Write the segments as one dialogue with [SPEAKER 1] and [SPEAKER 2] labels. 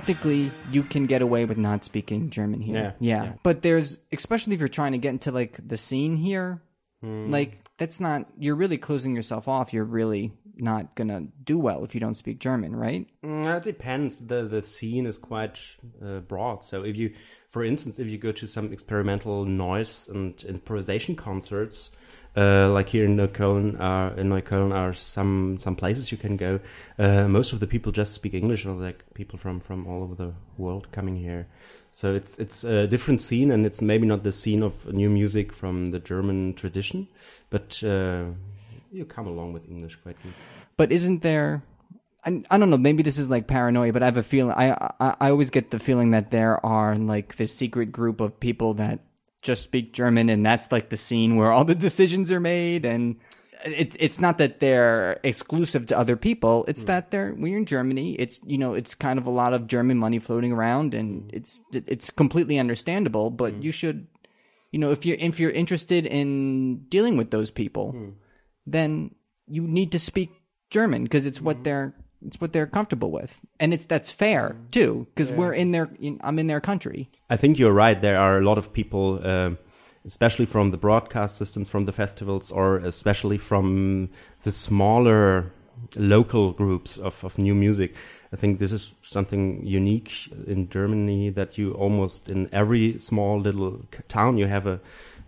[SPEAKER 1] technically you can get away with not speaking German here.
[SPEAKER 2] Yeah,
[SPEAKER 1] Yeah.
[SPEAKER 2] yeah.
[SPEAKER 1] But there's especially if you're trying to get into like the scene here,
[SPEAKER 2] Hmm.
[SPEAKER 1] like that's not you're really closing yourself off. You're really not gonna do well if you don't speak German, right?
[SPEAKER 2] Mm, it depends. The the scene is quite uh, broad. So if you, for instance, if you go to some experimental noise and improvisation concerts, uh, like here in Neukölln, uh, in Neukölln are some some places you can go. Uh, most of the people just speak English, or like people from from all over the world coming here. So it's it's a different scene, and it's maybe not the scene of new music from the German tradition, but uh, you come along with English quite good.
[SPEAKER 1] But isn't there? I, I don't know. Maybe this is like paranoia, but I have a feeling. I, I I always get the feeling that there are like this secret group of people that just speak German, and that's like the scene where all the decisions are made. And it, it's not that they're exclusive to other people. It's hmm. that they're we're in Germany. It's you know it's kind of a lot of German money floating around, and hmm. it's it's completely understandable. But hmm. you should, you know, if you're if you're interested in dealing with those people, then you need to speak German because it's what they're it's what they're comfortable with, and it's that's fair too because we're in their in, I'm in their country.
[SPEAKER 2] I think you're right. There are a lot of people, um, especially from the broadcast systems, from the festivals, or especially from the smaller local groups of, of new music. I think this is something unique in Germany that you almost in every small little town you have a,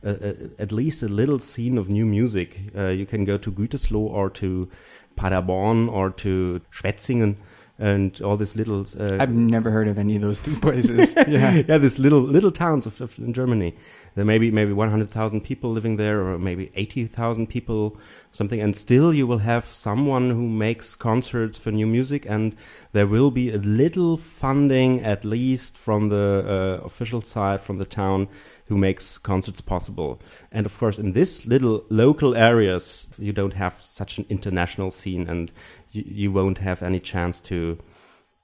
[SPEAKER 2] a at least a little scene of new music. Uh, you can go to Gütersloh or to Paderborn or to Schwetzingen and all these little uh,
[SPEAKER 1] I've never heard of any of those two places. yeah,
[SPEAKER 2] yeah, these little little towns of, of in Germany. There may be maybe one hundred thousand people living there, or maybe eighty thousand people, something. And still, you will have someone who makes concerts for new music, and there will be a little funding, at least from the uh, official side, from the town, who makes concerts possible. And of course, in this little local areas, you don't have such an international scene, and you, you won't have any chance to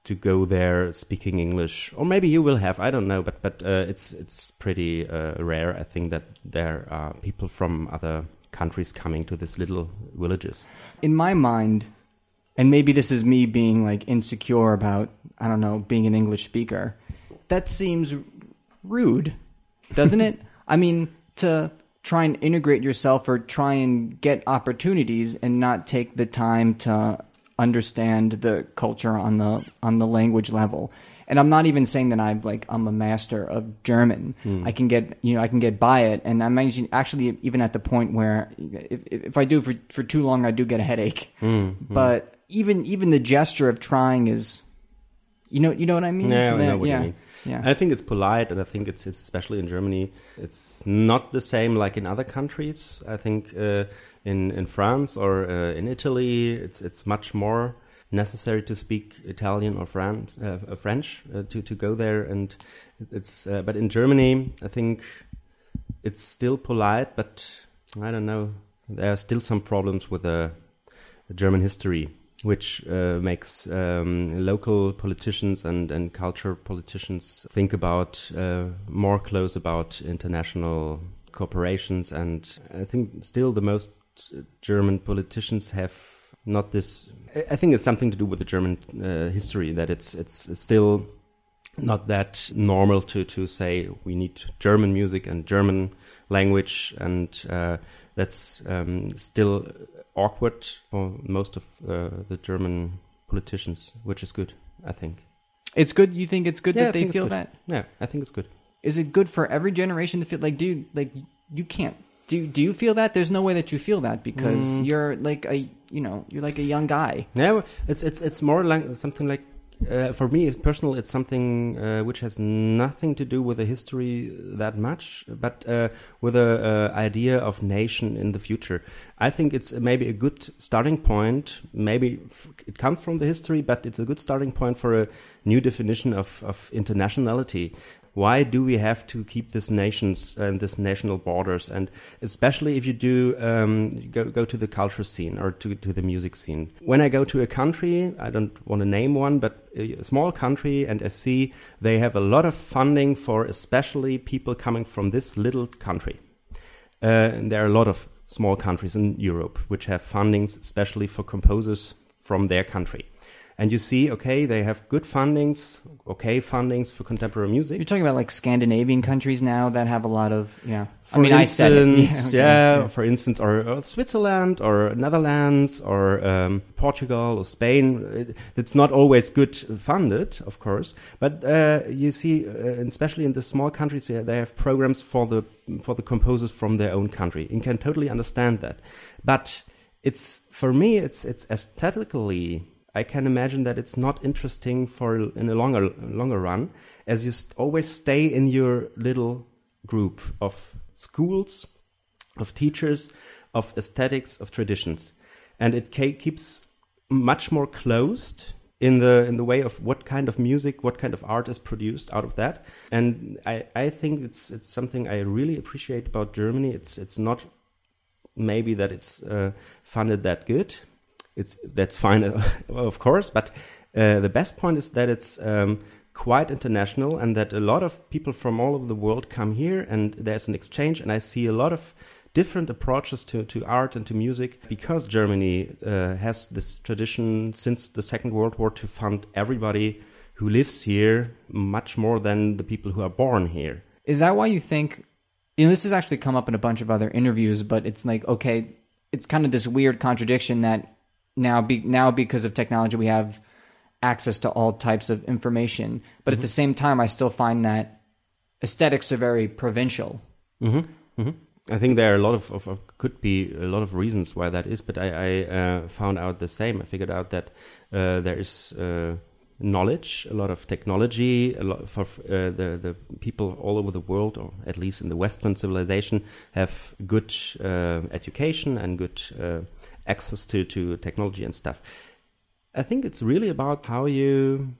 [SPEAKER 2] to go there speaking English, or maybe you will have. I don't know, but but uh, it's it's pretty uh, rare. I think that there are people from other countries coming to these little villages.
[SPEAKER 1] in my mind, and maybe this is me being like insecure about I don't know being an English speaker. That seems rude, doesn't it? I mean, to try and integrate yourself or try and get opportunities and not take the time to understand the culture on the on the language level. And I'm not even saying that I've like I'm a master of German. Hmm. I can get you know I can get by it, and I'm actually even at the point where if if I do for for too long, I do get a headache. Hmm, hmm. But even even the gesture of trying is, you know you know what I mean?
[SPEAKER 2] Yeah, I know what
[SPEAKER 1] yeah,
[SPEAKER 2] you mean.
[SPEAKER 1] Yeah.
[SPEAKER 2] I think it's polite, and I think it's, it's especially in Germany. It's not the same like in other countries. I think uh, in in France or uh, in Italy, it's it's much more necessary to speak Italian or uh, uh, French uh, to to go there. And it's uh, but in Germany, I think it's still polite, but I don't know. There are still some problems with the, the German history, which uh, makes um, local politicians and, and culture politicians think about uh, more close about international corporations And I think still the most uh, German politicians have not this. I- I think it's something to do with the German uh, history that it's it's, still not that normal to to say we need German music and German language, and uh, that's um, still awkward for most of uh, the German politicians, which is good, I think.
[SPEAKER 1] It's good. You think it's good
[SPEAKER 2] Yeah, I
[SPEAKER 1] that they feel that?
[SPEAKER 2] Yeah, I think it's good.
[SPEAKER 1] Is it good for every generation to feel like, dude, like you can't. Do do you feel that? There's no way that you feel that because
[SPEAKER 2] Mm.
[SPEAKER 1] you're like a you know you're like a young guy.
[SPEAKER 2] No, it's it's it's more like something like uh, for me it's personal. It's something uh, which has nothing to do with the history that much, but uh, with a uh, idea of nation in the future. I think it's maybe a good starting point. Maybe f- it comes from the history, but it's a good starting point for a new definition of of internationality. Why do we have to keep these nations and these national borders? And especially if you do um, go go to the culture scene or to to the music scene. When I go to a country, I don't want to name one, but a small country, and I see they have a lot of funding for especially people coming from this little country. Uh, there are a lot of small countries in Europe which have fundings, especially for composers from their country. And you see, okay, they have good fundings, okay fundings for contemporary music.
[SPEAKER 1] You're talking about like Scandinavian countries now that have a lot of yeah.
[SPEAKER 2] For
[SPEAKER 1] I mean,
[SPEAKER 2] instance,
[SPEAKER 1] I said it.
[SPEAKER 2] yeah,
[SPEAKER 1] okay.
[SPEAKER 2] for instance, or, or Switzerland, or Netherlands, or um, Portugal, or Spain. It, it's not always good funded, of course, but uh, you see, uh, especially in the small countries, yeah, they have programs for the for the composers from their own country. You can totally understand that, but it's for me, it's it's aesthetically. I can imagine that it's not interesting for in a longer longer run, as you st- always stay in your little group of schools, of teachers, of aesthetics, of traditions, and it keeps much more closed in the in the way of what kind of music, what kind of art is produced out of that. And I, I think it's it's something I really appreciate about Germany. It's it's not maybe that it's uh, funded that good. It's that's fine, of course, but uh, the best point is that it's um, quite international and that a lot of people from all over the world come here and there's an exchange and I see a lot of different approaches to, to art and to music because Germany uh, has this tradition since the Second World War to fund everybody who lives here much more than the people who are born here.
[SPEAKER 1] Is that why you think? You know, this has actually come up in a bunch of other interviews, but it's like okay, it's kind of this weird contradiction that now be now because of technology we have access to all types of information, but mm-hmm. at the same time, I still find that aesthetics are very provincial.
[SPEAKER 2] Mm-hmm. Mm-hmm. I think there are a lot of, of, of, could be a lot of reasons why that is, but I, I uh, found out the same. I figured out that uh, there is uh, knowledge, a lot of technology, a lot for uh, the the people all over the world, or at least in the Western civilization, have good uh, education and good uh, access to to technology and stuff. I think it's really about how you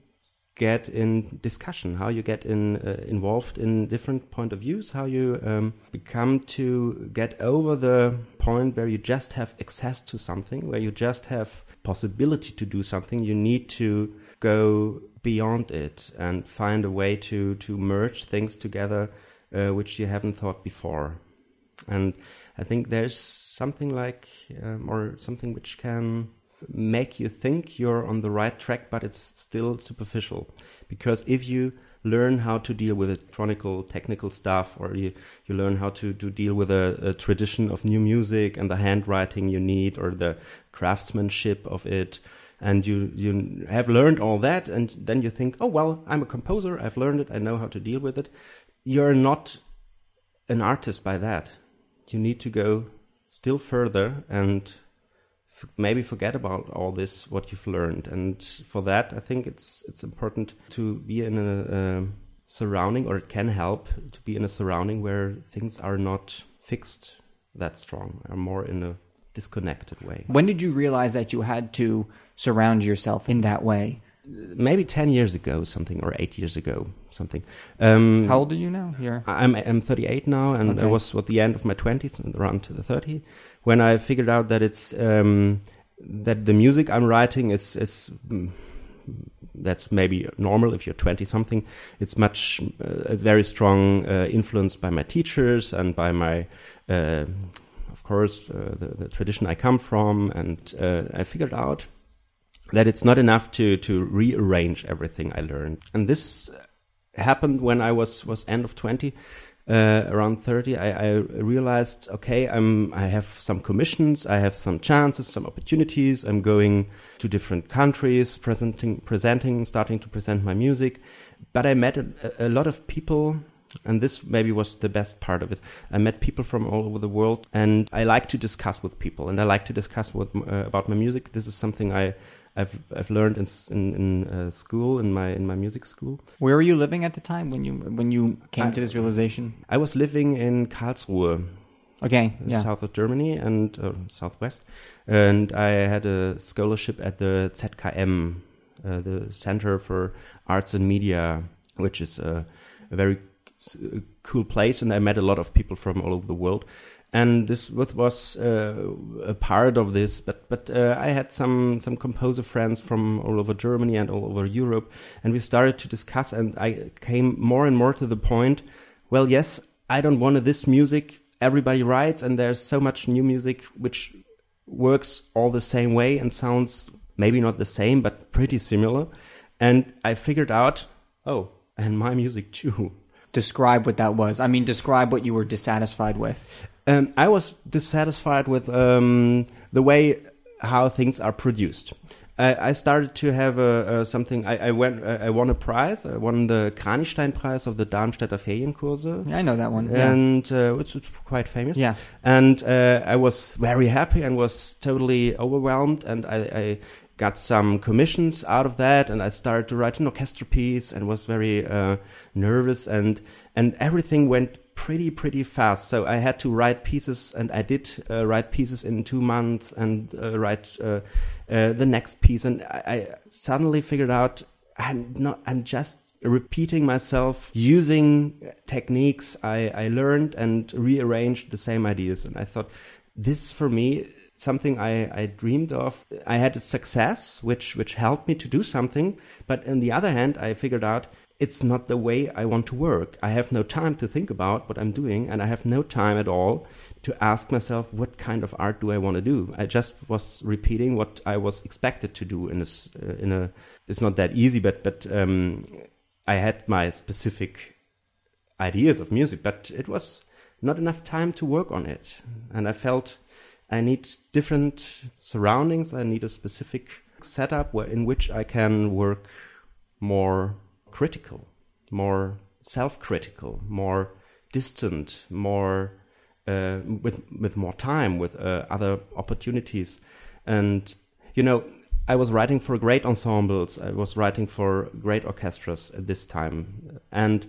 [SPEAKER 2] get in discussion, how you get in uh, involved in different point of views, how you um, become to get over the point where you just have access to something, where you just have possibility to do something. You need to go beyond it and find a way to to merge things together, uh, which you haven't thought before. And I think there's something like, um, or something which can make you think you're on the right track, but it's still superficial. Because if you learn how to deal with electronical technical stuff, or you, you learn how to, to deal with a, a tradition of new music and the handwriting you need, or the craftsmanship of it, and you you have learned all that, and then you think, oh well, I'm a composer, I've learned it, I know how to deal with it. You're not an artist by that. You need to go still further and maybe forget about all this what you've learned. And for that i think it's it's important to be in a, surrounding or it can help to be in a surrounding where things are not fixed that strong are more in a disconnected way.
[SPEAKER 1] When did you realize that you had to surround yourself in that way
[SPEAKER 2] maybe 10 years ago something or 8 years ago something. Um,
[SPEAKER 1] how old are you now? Here.
[SPEAKER 2] I'm i'm 38 now and okay. i was at the end of my 20s around to the 30 when i figured out that it's um, that the music i'm writing is is mm, that's maybe normal if you're 20 something it's much uh, it's very strong uh, influenced by my teachers and by my uh, of course uh, the, the, tradition i come from. And uh, i figured out that it's not enough to to rearrange everything I learned. And this happened when I was was end of twenty. Uh, around 30 I, I, realized okay i'm i have some commissions i have some chances some opportunities i'm going to different countries presenting presenting starting to present my music but i met a, a lot of people and this maybe was the best part of it i met people from all over the world and i like to discuss with people and i like to discuss with uh, about my music this is something i I've I've learned in in, in uh, school in my in my music school.
[SPEAKER 1] Where were you living at the time when you when you came I, to this realization?
[SPEAKER 2] I was living in Karlsruhe.
[SPEAKER 1] Okay,
[SPEAKER 2] yeah. south of Germany and uh, southwest, and I had a scholarship at the ZKM, uh, the Center for Arts and Media, which is a, a very cool place, and I met a lot of people from all over the world and this was uh, a part of this. But but uh, I had some some composer friends from all over Germany and all over Europe, and we started to discuss. And I came more and more to the point. Well, yes, I don't want this music everybody writes, and there's so much new music which works all the same way and sounds maybe not the same, but pretty similar. And I figured out oh, and my music too.
[SPEAKER 1] Describe what that was. I mean, describe what you were dissatisfied with.
[SPEAKER 2] Um, I was dissatisfied with um, the way how things are produced. I, I started to have a, a something. I, I went. I won a prize. I won the Kranichstein Prize of the Darmstädter Ferienkurse.
[SPEAKER 1] Yeah, I know that one. Yeah.
[SPEAKER 2] and uh, it's, it's quite famous.
[SPEAKER 1] Yeah.
[SPEAKER 2] and uh, I was very happy and was totally overwhelmed, and I, I got some commissions out of that, and I started to write an orchestra piece, and was very uh, nervous, and and everything went pretty pretty fast. So I had to write pieces, and I did uh, write pieces in two months, and uh, write uh, uh, the next piece, and I, I suddenly figured out I'm not. I'm just repeating myself using techniques I, I learned and rearranged the same ideas. And I thought, this for me, something I, I dreamed of. I had a success, which which helped me to do something. But on the other hand, I figured out it's not the way I want to work. I have no time to think about what I'm doing, and I have no time at all to ask myself what kind of art do I want to do. I just was repeating what I was expected to do in a uh, in a. It's not that easy, but but um, I had my specific ideas of music, but it was not enough time to work on it, and I felt I need different surroundings. I need a specific setup where, in which I can work more critical, more self-critical, more distant, more uh, with with more time, with uh, other opportunities, and you know. I was writing for great ensembles. I was writing for great orchestras at this time, and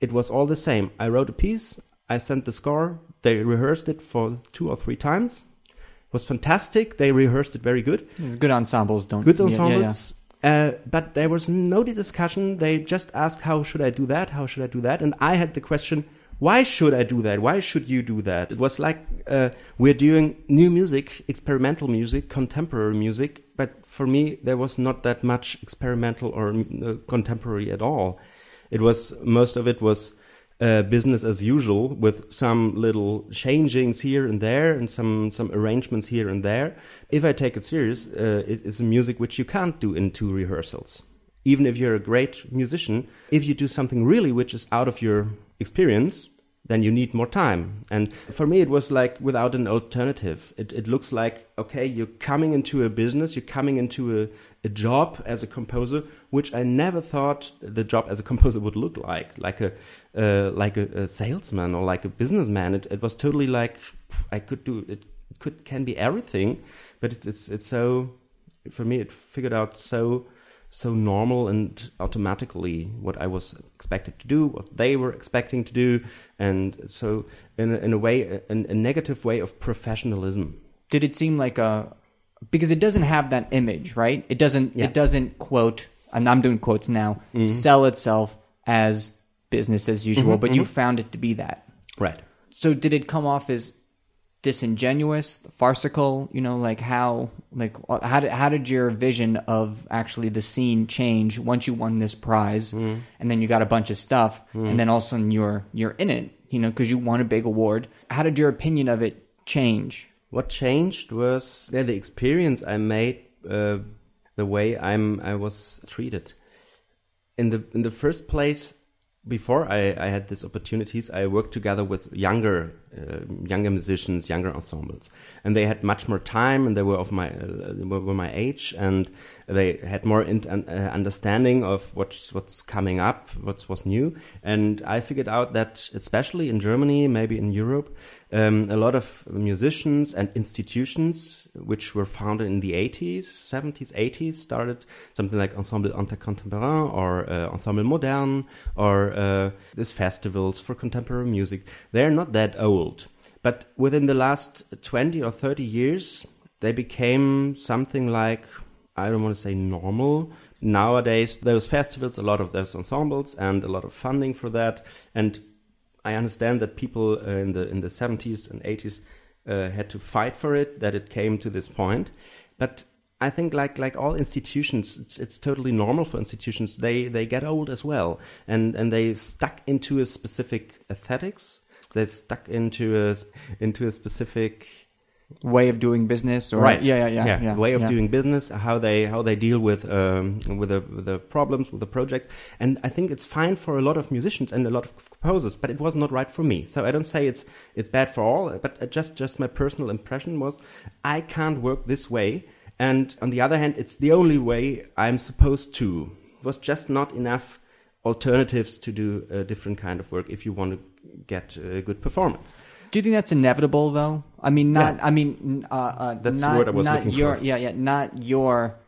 [SPEAKER 2] it was all the same. I wrote a piece. I sent the score. They rehearsed it for two or three times. Was fantastic. They rehearsed it very good.
[SPEAKER 1] Good ensembles don't.
[SPEAKER 2] Good
[SPEAKER 1] yeah, yeah, yeah.
[SPEAKER 2] ensembles. Uh, but there was no discussion. They just asked, "How should I do that? How should I do that?" And I had the question, "Why should I do that? Why should you do that?" It was like uh, we're doing new music, experimental music, contemporary music. But for me, there was not that much experimental or uh, contemporary at all. It was most of it was uh, business as usual with some little changings here and there and some some arrangements here and there. If I take it serious, uh, it is a music which you can't do in two rehearsals. Even if you're a great musician, if you do something really which is out of your experience, then you need more time. And for me, it was like without an alternative. It, it looks like, okay, you're coming into a business, you're coming into a, a job as a composer, which I never thought the job as a composer would look like, like a, uh, like a, a salesman or like a businessman. It, it was totally like, I could do, it could, can be everything, but it's, it's, it's so, for me, it figured out so, so normal and automatically what I was expected to do, what they were expecting to do, and so in a, in a way, a, a negative way of professionalism.
[SPEAKER 1] Did it seem like a because it doesn't have that image, right? It doesn't.
[SPEAKER 2] Yeah.
[SPEAKER 1] It doesn't quote. And I'm doing quotes now.
[SPEAKER 2] Mm-hmm.
[SPEAKER 1] Sell itself as business as usual, but you
[SPEAKER 2] Mm-hmm.
[SPEAKER 1] found it to be that.
[SPEAKER 2] Right.
[SPEAKER 1] So did it come off as disingenuous, farcical? You know, like how, like how did how did your vision of actually the scene change once you won this prize,
[SPEAKER 2] Mm-hmm.
[SPEAKER 1] and then you got a bunch of stuff, and then all of a sudden you're you're in it, you know, because you won a big award. How did your opinion of it change?
[SPEAKER 2] What changed was yeah, the experience I made, uh, the way I'm I was treated. In the in the first place, before I, I had these opportunities, I worked together with younger uh, younger musicians, younger ensembles, and they had much more time, and they were of my uh, were were my age, and they had more in, uh, understanding of what's what's coming up, what's what's new, and I figured out that especially in Germany, maybe in Europe, um, a lot of musicians and institutions which were founded in the 80s, 70s, 80s started something like Ensemble Intercontemporain or uh, Ensemble Modern or uh, these festivals for contemporary music. They're not that old, but within the last 20 or 30 years, they became something like I don't want to say normal. Nowadays, those festivals, a lot of those ensembles, and a lot of funding for that, and I understand that people uh, in the in the 70s and 80s uh, had to fight for it that it came to this point, but I think like like all institutions, it's it's totally normal for institutions. They they get old as well, and and they stuck into a specific aesthetics. They stuck into a into a specific
[SPEAKER 1] way of doing business or
[SPEAKER 2] right.
[SPEAKER 1] Yeah yeah yeah, yeah. yeah.
[SPEAKER 2] way of
[SPEAKER 1] yeah.
[SPEAKER 2] doing business how they how they deal with um, with the with the problems with the projects. And i think it's fine for a lot of musicians and a lot of composers but it was not right for me. So i don't say it's it's bad for all but uh, just just my personal impression was i can't work this way. And on the other hand it's the only way i'm supposed to. It was just not enough alternatives to do a different kind of work if you want to get a good performance
[SPEAKER 1] Do you think that's inevitable, though? I mean, not. I mean, uh, uh,
[SPEAKER 2] That's
[SPEAKER 1] not,
[SPEAKER 2] word I was
[SPEAKER 1] not
[SPEAKER 2] looking
[SPEAKER 1] your,
[SPEAKER 2] for.
[SPEAKER 1] Yeah, yeah, not your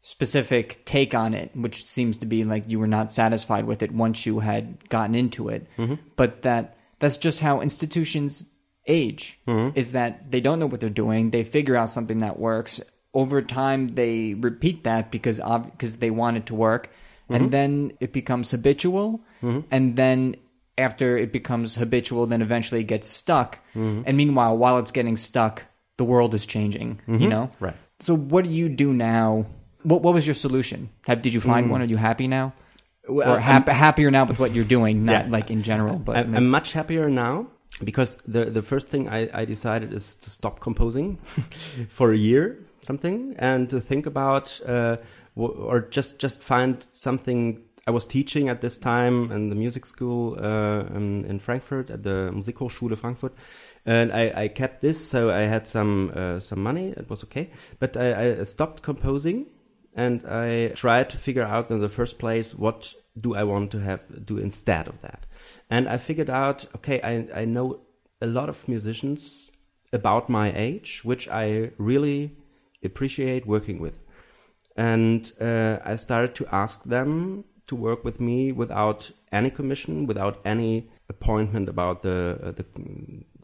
[SPEAKER 1] specific take on it, which seems to be like you were not satisfied with it once you had gotten into it.
[SPEAKER 2] Mm-hmm.
[SPEAKER 1] But that that's just how institutions age.
[SPEAKER 2] Mm-hmm.
[SPEAKER 1] Is that they don't know what they're doing. They figure out something that works. Over time, they repeat that because ob- because they want it to work,
[SPEAKER 2] Mm-hmm.
[SPEAKER 1] and then it becomes habitual, and then after it becomes habitual, then eventually it gets stuck.
[SPEAKER 2] Mm-hmm.
[SPEAKER 1] And meanwhile, while it's getting stuck, the world is changing. You know,
[SPEAKER 2] Mm-hmm. Right.
[SPEAKER 1] So what do you do now? What What was your solution? Have did you find one? Are you happy now?
[SPEAKER 2] Well,
[SPEAKER 1] or hap- happier now with what you're doing? Not
[SPEAKER 2] Yeah.
[SPEAKER 1] like in general, but
[SPEAKER 2] I'm, I'm much happier now because the the first thing I, I decided is to stop composing for a year, something, and to think about uh, w- or just just find something. I was teaching at this time in the music school uh, in, in Frankfurt at the Musikhochschule Frankfurt, and I, I kept this, so I had some uh, some money. It was okay, but I, I stopped composing and I tried to figure out in the first place what do I want to have do instead of that. And I figured out, okay, I, I know a lot of musicians about my age, which I really appreciate working with. And uh, I started to ask them to work with me without any commission, without any appointment about the uh, the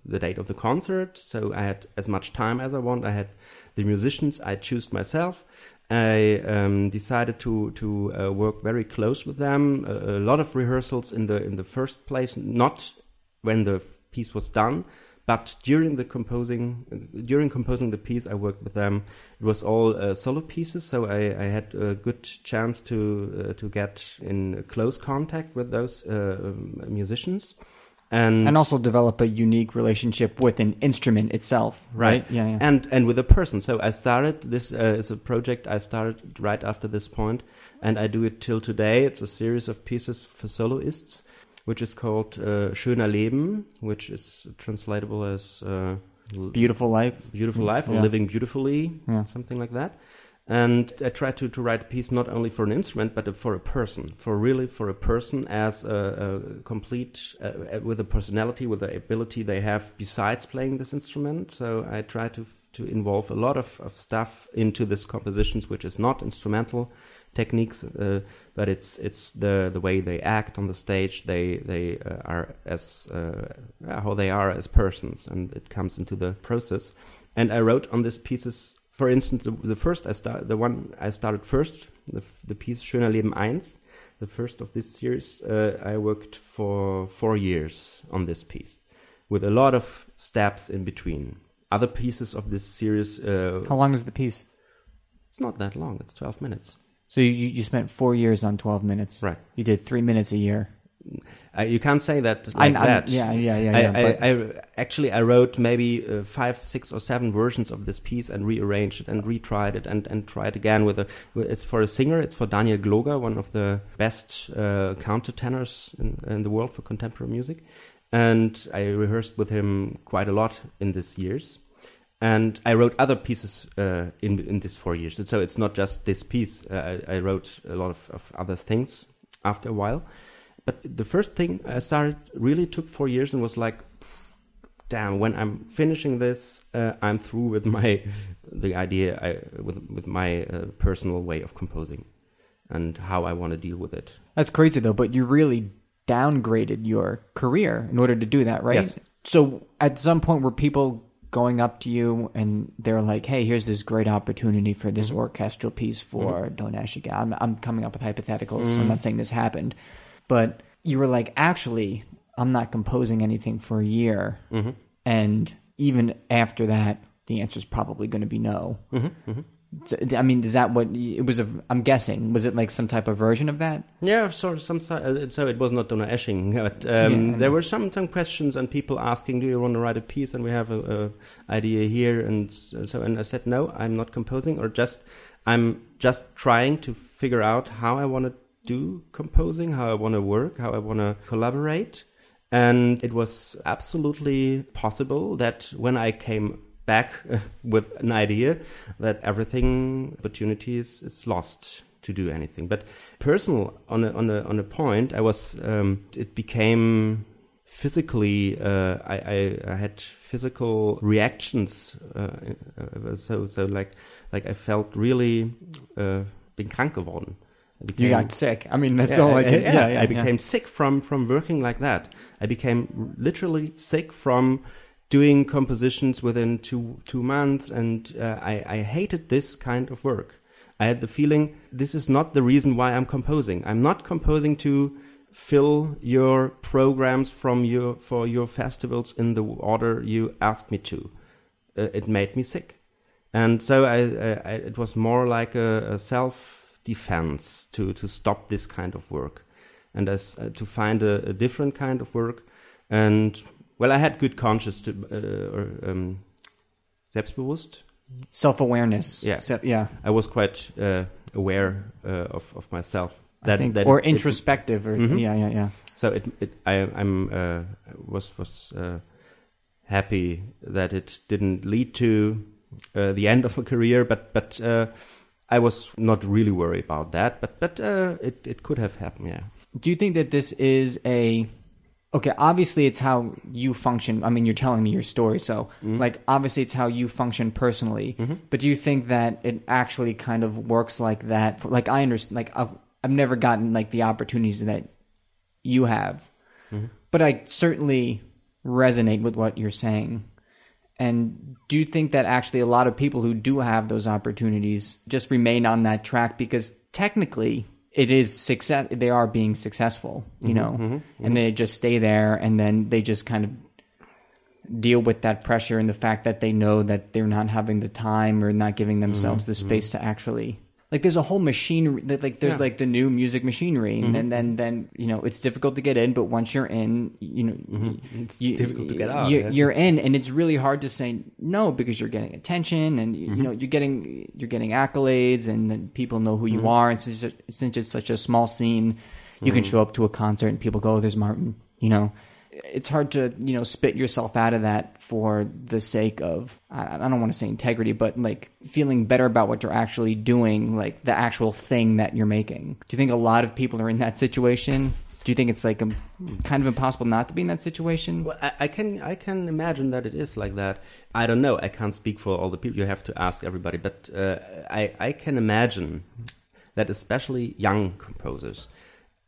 [SPEAKER 2] the date of the concert. So I had as much time as I want. I had the musicians I choose myself. I um, decided to to uh, work very close with them. A, a lot of rehearsals in the in the first place, not when the piece was done, but during the composing during composing the piece, I worked with them. It was all uh, solo pieces, so I, I had a good chance to uh, to get in close contact with those uh, um, musicians. And,
[SPEAKER 1] and also develop a unique relationship with an instrument itself, right? Yeah, yeah.
[SPEAKER 2] and and with a person. So I started this uh, is a project I started right after this point, and I do it till today. It's a series of pieces for soloists, which is called uh, Schöner Leben, which is translatable as uh,
[SPEAKER 1] Beautiful life.
[SPEAKER 2] beautiful life or
[SPEAKER 1] Yeah.
[SPEAKER 2] living beautifully,
[SPEAKER 1] Yeah.
[SPEAKER 2] something like that. And I try to, to write a piece not only for an instrument, but for a person, for really for a person as a, a complete, uh, with a personality, with the ability they have besides playing this instrument. So I try to to involve a lot of, of stuff into this compositions, which is not instrumental techniques, uh, but it's it's the the way they act on the stage. They they uh, are as uh, how they are as persons, and it comes into the process. And I wrote on these pieces, for instance, the, the first I start, the one I started first, the the piece Schöner Leben 1, the first of this series. Uh, I worked for four years on this piece, with a lot of steps in between. Other pieces of this series, uh,
[SPEAKER 1] How long is the piece?
[SPEAKER 2] it's not that long. It's twelve minutes.
[SPEAKER 1] So you you spent four years on twelve minutes.
[SPEAKER 2] Right.
[SPEAKER 1] You did three minutes a year.
[SPEAKER 2] Uh, you can't say that like
[SPEAKER 1] I'm-
[SPEAKER 2] that.
[SPEAKER 1] yeah, yeah, yeah,
[SPEAKER 2] I,
[SPEAKER 1] yeah,
[SPEAKER 2] I, I actually I wrote maybe uh, five, six, or seven versions of this piece and rearranged it and retried it and and tried again with a. It's for a singer. It's for Daniel Gloger, one of the best uh, countertenors in, in the world for contemporary music, and I rehearsed with him quite a lot in these years. And I wrote other pieces uh, in in these four years. So it's not just this piece. Uh, I, I wrote a lot of, of other things after a while. But the first thing I started really took four years and was like, damn. When I'm finishing this, uh, I'm through with my the idea I, with with my uh, personal way of composing and how I want to deal with it.
[SPEAKER 1] That's crazy though, but you really downgraded your career in order to do that, right?
[SPEAKER 2] Yes.
[SPEAKER 1] So at some point were people going up to you and they're like, "Hey, here's this great opportunity for this
[SPEAKER 2] Mm-hmm.
[SPEAKER 1] orchestral piece for Donaueschingen." I'm I'm coming up with hypotheticals.
[SPEAKER 2] Mm-hmm.
[SPEAKER 1] I'm not saying this happened, but you were like, "Actually, I'm not composing anything for a year."
[SPEAKER 2] Mm-hmm.
[SPEAKER 1] And even after that, the answer is probably going to be no.
[SPEAKER 2] Mm-hmm.
[SPEAKER 1] So, I mean, is that what it was? A, I'm guessing. Was it like some type of version of that?
[SPEAKER 2] Yeah, so some uh, so it was not Donaueschingen, but um,
[SPEAKER 1] Yeah.
[SPEAKER 2] there were some some questions and people asking, "Do you want to write a piece?" And we have a, a idea here, and so and I said, "No, I'm not composing, or just I'm just trying to figure out how I want to do composing, how I want to work, how I want to collaborate." And it was absolutely possible that when I came back with an idea, that everything opportunity is, is lost to do anything. But personal on a, on a, on a point, I was um, it became physically. Uh, I, I, I had physical reactions. Uh, uh, so so like like I felt really uh, bin krank geworden. I
[SPEAKER 1] You got sick. I mean, that's
[SPEAKER 2] yeah,
[SPEAKER 1] all I can.
[SPEAKER 2] yeah,
[SPEAKER 1] Yeah.
[SPEAKER 2] I became sick from from working like that. I became literally sick from doing compositions within two two months, and uh, I I hated this kind of work. I had the feeling this is not the reason why I'm composing. I'm not composing to fill your programs from your for your festivals in the order you asked me to. Uh, it made me sick, and so I, I, I it was more like a, a self defense to to stop this kind of work, and as uh, to find a, a different kind of work. And well, I had good conscience to uh, or um, selbstbewusst.
[SPEAKER 1] Self awareness.
[SPEAKER 2] Yeah.
[SPEAKER 1] So, yeah.
[SPEAKER 2] I was quite uh, aware uh, of of myself.
[SPEAKER 1] I think,
[SPEAKER 2] that
[SPEAKER 1] or
[SPEAKER 2] it- it-
[SPEAKER 1] introspective, or
[SPEAKER 2] Mhm.
[SPEAKER 1] yeah, yeah, yeah.
[SPEAKER 2] so it, it I I'm uh, was was uh, happy that it didn't lead to uh, the end of a career, but but uh, I was not really worried about that. But but uh, it it could have happened. Yeah.
[SPEAKER 1] Do you think that this is a okay? Obviously, it's how you function. I mean, you're telling me your story, so mm-hmm. like obviously, it's how you function personally. Mm-hmm. But do you think that it actually kind of works like that? For, like I understand. Like I've I've never gotten like the opportunities that you have, mm-hmm. but I certainly resonate with what you're saying. And do you think that actually a lot of people who do have those opportunities just remain on that track because technically it is success they are being successful, you mm-hmm, know, mm-hmm, mm-hmm. and they just stay there and then they just kind of deal with that pressure and the fact that they know that they're not having the time or not giving themselves the space to actually like there's a whole machinery that like there's
[SPEAKER 2] Yeah.
[SPEAKER 1] like the new music machinery and then then you know it's difficult to get in but once you're in you know
[SPEAKER 2] It's
[SPEAKER 1] you,
[SPEAKER 2] difficult to get out.
[SPEAKER 1] You're,
[SPEAKER 2] yeah.
[SPEAKER 1] you're in, and it's really hard to say no because you're getting attention, and you
[SPEAKER 2] Mm-hmm.
[SPEAKER 1] know you're getting you're getting accolades, and then people know who you
[SPEAKER 2] Mm-hmm.
[SPEAKER 1] are. And since, it- since it's such a small scene, you can
[SPEAKER 2] Mm-hmm.
[SPEAKER 1] show up to a concert and people go, "Oh, there's Martin." You know, it's hard to you know spit yourself out of that for the sake of I, don't want to say integrity, but like feeling better about what you're actually doing, like the actual thing that you're making. Do you think a lot of people are in that situation? Do you think it's like a, kind of impossible not to be in that situation?
[SPEAKER 2] Well, I, I can I can imagine that it is like that. I don't know. I can't speak for all the people. You have to ask everybody. But uh, I I can imagine that especially young composers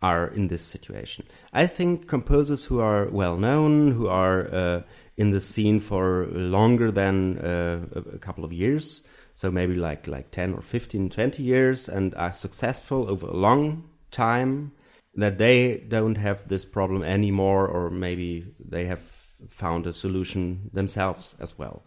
[SPEAKER 2] are in this situation. I think composers who are well known, who are uh, in the scene for longer than uh, a couple of years, so maybe like like 10 or 15, 20 years, and are successful over a long time, that they don't have this problem anymore, or maybe they have found a solution themselves as well.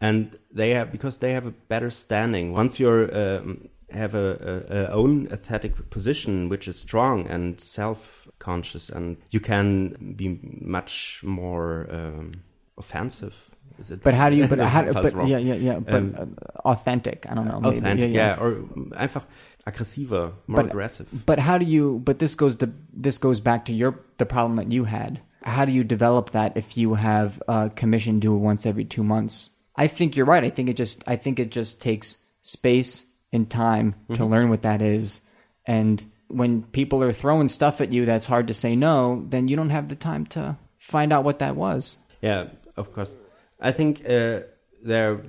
[SPEAKER 2] And they have because they have a better standing. Once you're um, have a, a, a own aesthetic position which is strong and self conscious, and you can be much more um, offensive. Is it?
[SPEAKER 1] But how do you? But how? But
[SPEAKER 2] wrong.
[SPEAKER 1] yeah, yeah, yeah. But
[SPEAKER 2] Um,
[SPEAKER 1] uh, authentic. I don't know. Maybe.
[SPEAKER 2] Authentic,
[SPEAKER 1] yeah,
[SPEAKER 2] yeah, or einfach aggressiver, more
[SPEAKER 1] But-
[SPEAKER 2] aggressive.
[SPEAKER 1] But how do you? But this goes to this goes back to your the problem that you had. How do you develop that if you have a commission due once every two months? I think you're right. I think it just I think it just takes space and time
[SPEAKER 2] Mm-hmm.
[SPEAKER 1] to learn what that is. And when people are throwing stuff at you that's hard to say no, then you don't have the time to find out what that was.
[SPEAKER 2] Yeah, of course. I think uh, there are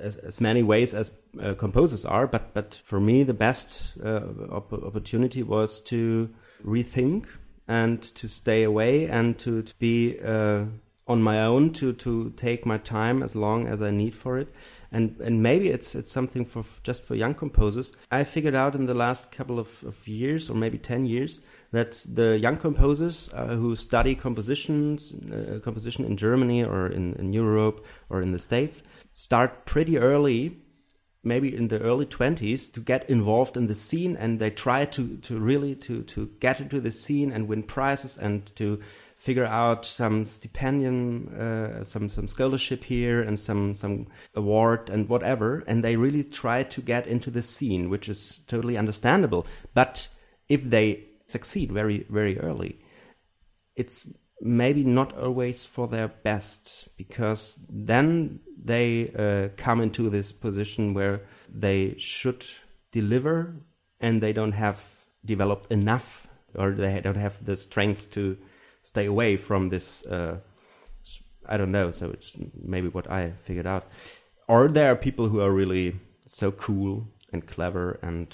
[SPEAKER 2] as, as many ways as uh, composers are, but but for me the best uh, op- opportunity was to rethink and to stay away and to, to be uh, on my own to to take my time as long as I need for it. And and maybe it's it's something for just for young composers. I figured out in the last couple of, of years or maybe ten years that the young composers uh, who study compositions uh, composition in Germany or in, in Europe or in the States start pretty early maybe in the early 20s to get involved in the scene and they try to, to really to, to get into the scene and win prizes and to figure out some stipendium, uh, some some scholarship here, and some some award and whatever. And they really try to get into the scene, which is totally understandable. But if they succeed very very early, it's maybe not always for their best because then they uh, come into this position where they should deliver and they don't have developed enough or they don't have the strength to stay away from this. Uh, I don't know. So it's maybe what I figured out. Or there are people who are really so cool and clever and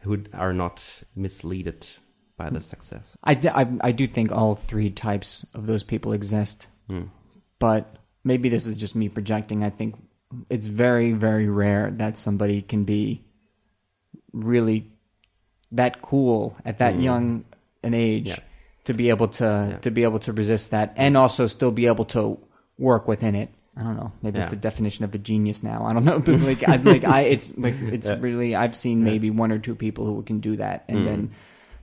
[SPEAKER 2] who are not misleaded by the success.
[SPEAKER 1] I, I, I do think all three types of those people exist.
[SPEAKER 2] Mm.
[SPEAKER 1] But maybe this is just me projecting. I think it's very, very rare that somebody can be really that cool at that
[SPEAKER 2] Mm.
[SPEAKER 1] young an age
[SPEAKER 2] Yeah.
[SPEAKER 1] To be able to
[SPEAKER 2] Yeah.
[SPEAKER 1] to be able to resist that and also still be able to work within it. I don't know. Maybe it's
[SPEAKER 2] Yeah.
[SPEAKER 1] the definition of a genius now. I don't know, but like, I, like I, it's like it's
[SPEAKER 2] Yeah.
[SPEAKER 1] really. I've seen maybe one or two people who can do that, and
[SPEAKER 2] Mm.
[SPEAKER 1] then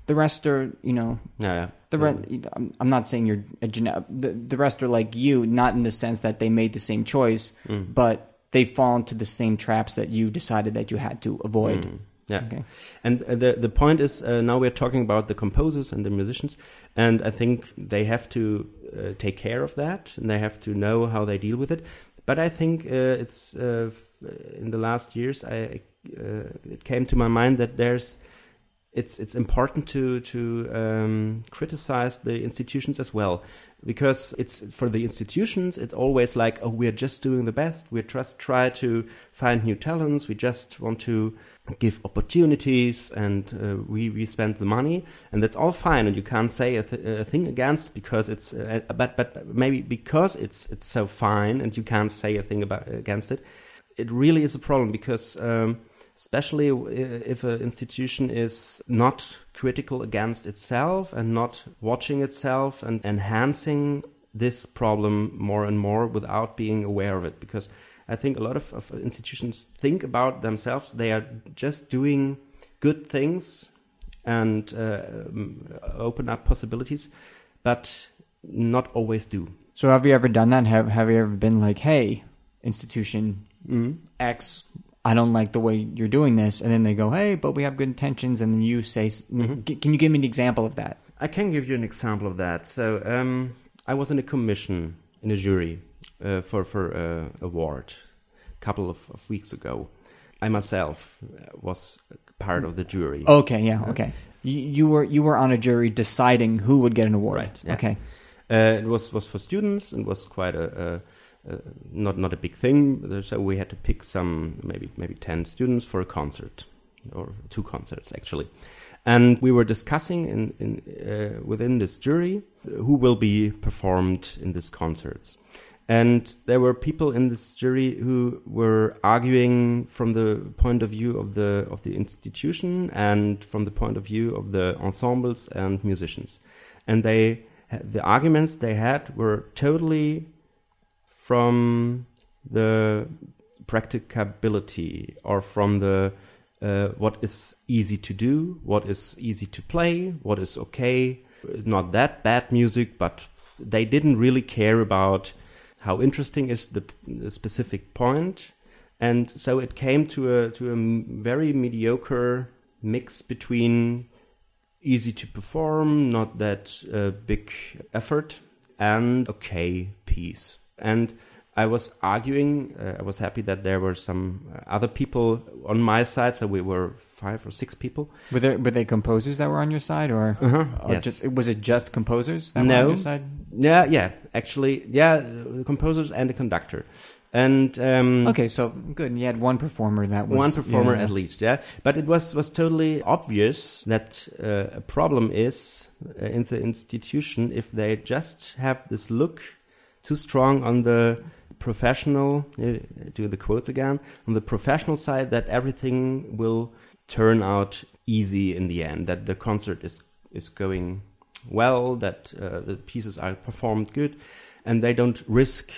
[SPEAKER 1] the rest are, you know,
[SPEAKER 2] Yeah, yeah.
[SPEAKER 1] the
[SPEAKER 2] totally.
[SPEAKER 1] re- I'm, I'm not saying you're a gene- the, the rest are like you, not in the sense that they made the same choice,
[SPEAKER 2] Mm.
[SPEAKER 1] but they fall into the same traps that you decided that you had to avoid.
[SPEAKER 2] Mm. Yeah.
[SPEAKER 1] Okay.
[SPEAKER 2] And uh, the the point is uh, now we're talking about the composers and the musicians, and I think they have to uh, take care of that, and they have to know how they deal with it. But I think uh, it's uh, in the last years I uh, it came to my mind that there's it's it's important to to um, criticize the institutions as well because it's for the institutions it's always like oh we're just doing the best. We just try to find new talents. We just want to give opportunities and uh, we we spend the money. And that's all fine. And you can't say a, th- a thing against because it's uh, but but maybe because it's it's so fine and you can't say a thing about against it. It really is a problem because um, especially if an institution is not critical against itself and not watching itself and enhancing this problem more and more without being aware of it because i think a lot of, of institutions think about themselves they are just doing good things and uh, um, open up possibilities but not always do
[SPEAKER 1] So have you ever done that? Have Have you ever been like, hey, institution
[SPEAKER 2] mm.
[SPEAKER 1] X, I don't like the way you're doing this, and then they go, hey, but we have good intentions, and then you say,
[SPEAKER 2] Mhm.
[SPEAKER 1] Can you give me an example of that?
[SPEAKER 2] I can give you an example of that. So um, I was in a commission in a jury uh, for for a award a couple of, of weeks ago. I myself uh, was part of the jury.
[SPEAKER 1] Okay, yeah, okay. You, you were you were on a jury deciding who would get an award.
[SPEAKER 2] Right, yeah.
[SPEAKER 1] Okay.
[SPEAKER 2] Uh, it was was for students and was quite a, a, a not not a big thing. So we had to pick some maybe maybe ten students for a concert or two concerts actually. And we were discussing in, in uh, within this jury who will be performed in these concerts. And there were people in this jury who were arguing from the point of view of the of the institution and from the point of view of the ensembles and musicians. And they the arguments they had were totally from the practicability or from the uh, what is easy to do, what is easy to play, what is okay, not that bad music, but they didn't really care about how interesting is the, specific point, and so it came to a to a very mediocre mix between easy to perform, not that uh, big effort, and okay piece. And I was arguing. Uh, I was happy that there were some uh, other people on my side. So we were five or six people.
[SPEAKER 1] Were there were they composers that were on your side, or
[SPEAKER 2] Uh-huh,
[SPEAKER 1] or
[SPEAKER 2] yes.
[SPEAKER 1] just, was it just composers that were on your side?
[SPEAKER 2] Yeah, yeah. Actually, yeah, the composers and the conductor, and um,
[SPEAKER 1] Okay, so good. You had one performer that was
[SPEAKER 2] one performer
[SPEAKER 1] yeah.
[SPEAKER 2] at least. Yeah, but it was was totally obvious that uh, a problem is uh, in the institution if they just have this look too strong on the professional uh, do the quotes again on the professional side that everything will turn out easy in the end that the concert is is going well that uh, the pieces are performed good and they don't risk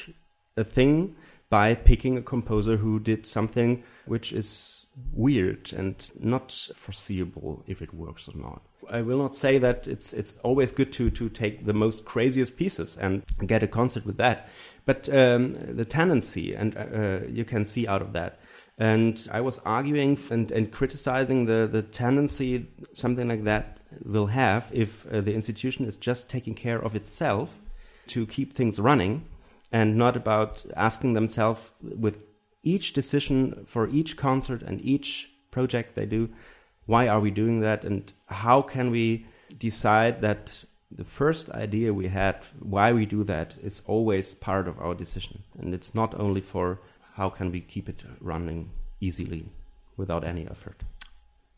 [SPEAKER 2] a thing by picking a composer who did something which is weird and not foreseeable if it works or not. I will not say that it's it's always good to to take the most craziest pieces and get a concert with that, but um, the tendency and uh, you can see out of that. And I was arguing and, and criticizing the, the tendency something like that will have if uh, the institution is just taking care of itself to keep things running and not about asking themselves with each decision for each concert and each project they do why are we doing that and how can we decide that the first idea we had why we do that is always part of our decision and it's not only for how can we keep it running easily without any effort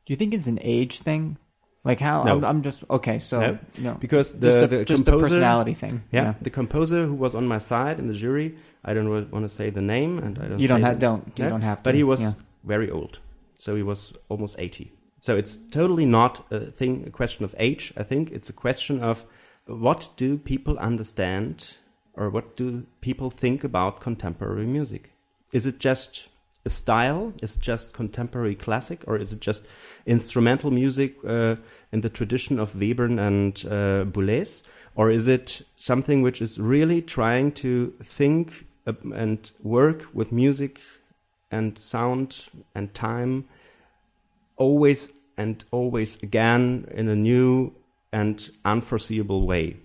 [SPEAKER 1] do you think it's an age thing like how
[SPEAKER 2] No.
[SPEAKER 1] I'm, I'm just okay so
[SPEAKER 2] No,
[SPEAKER 1] no,
[SPEAKER 2] because the,
[SPEAKER 1] just a,
[SPEAKER 2] the
[SPEAKER 1] just
[SPEAKER 2] composer,
[SPEAKER 1] personality thing
[SPEAKER 2] Yeah, the composer who was on my side in the jury. I don't want to say the name, and I don't.
[SPEAKER 1] you don't have don't you
[SPEAKER 2] Yeah,
[SPEAKER 1] don't have to
[SPEAKER 2] But he was
[SPEAKER 1] yeah.
[SPEAKER 2] very old, so he was almost eighty. So it's totally not a thing, a question of age. I think it's a question of what do people understand, or what do people think about contemporary music? Is it just a style? Is it just contemporary classic, or is it just instrumental music uh, in the tradition of Webern and uh, Boulez? Or is it something which is really trying to think uh, and work with music and sound and time always and always again in a new and unforeseeable way?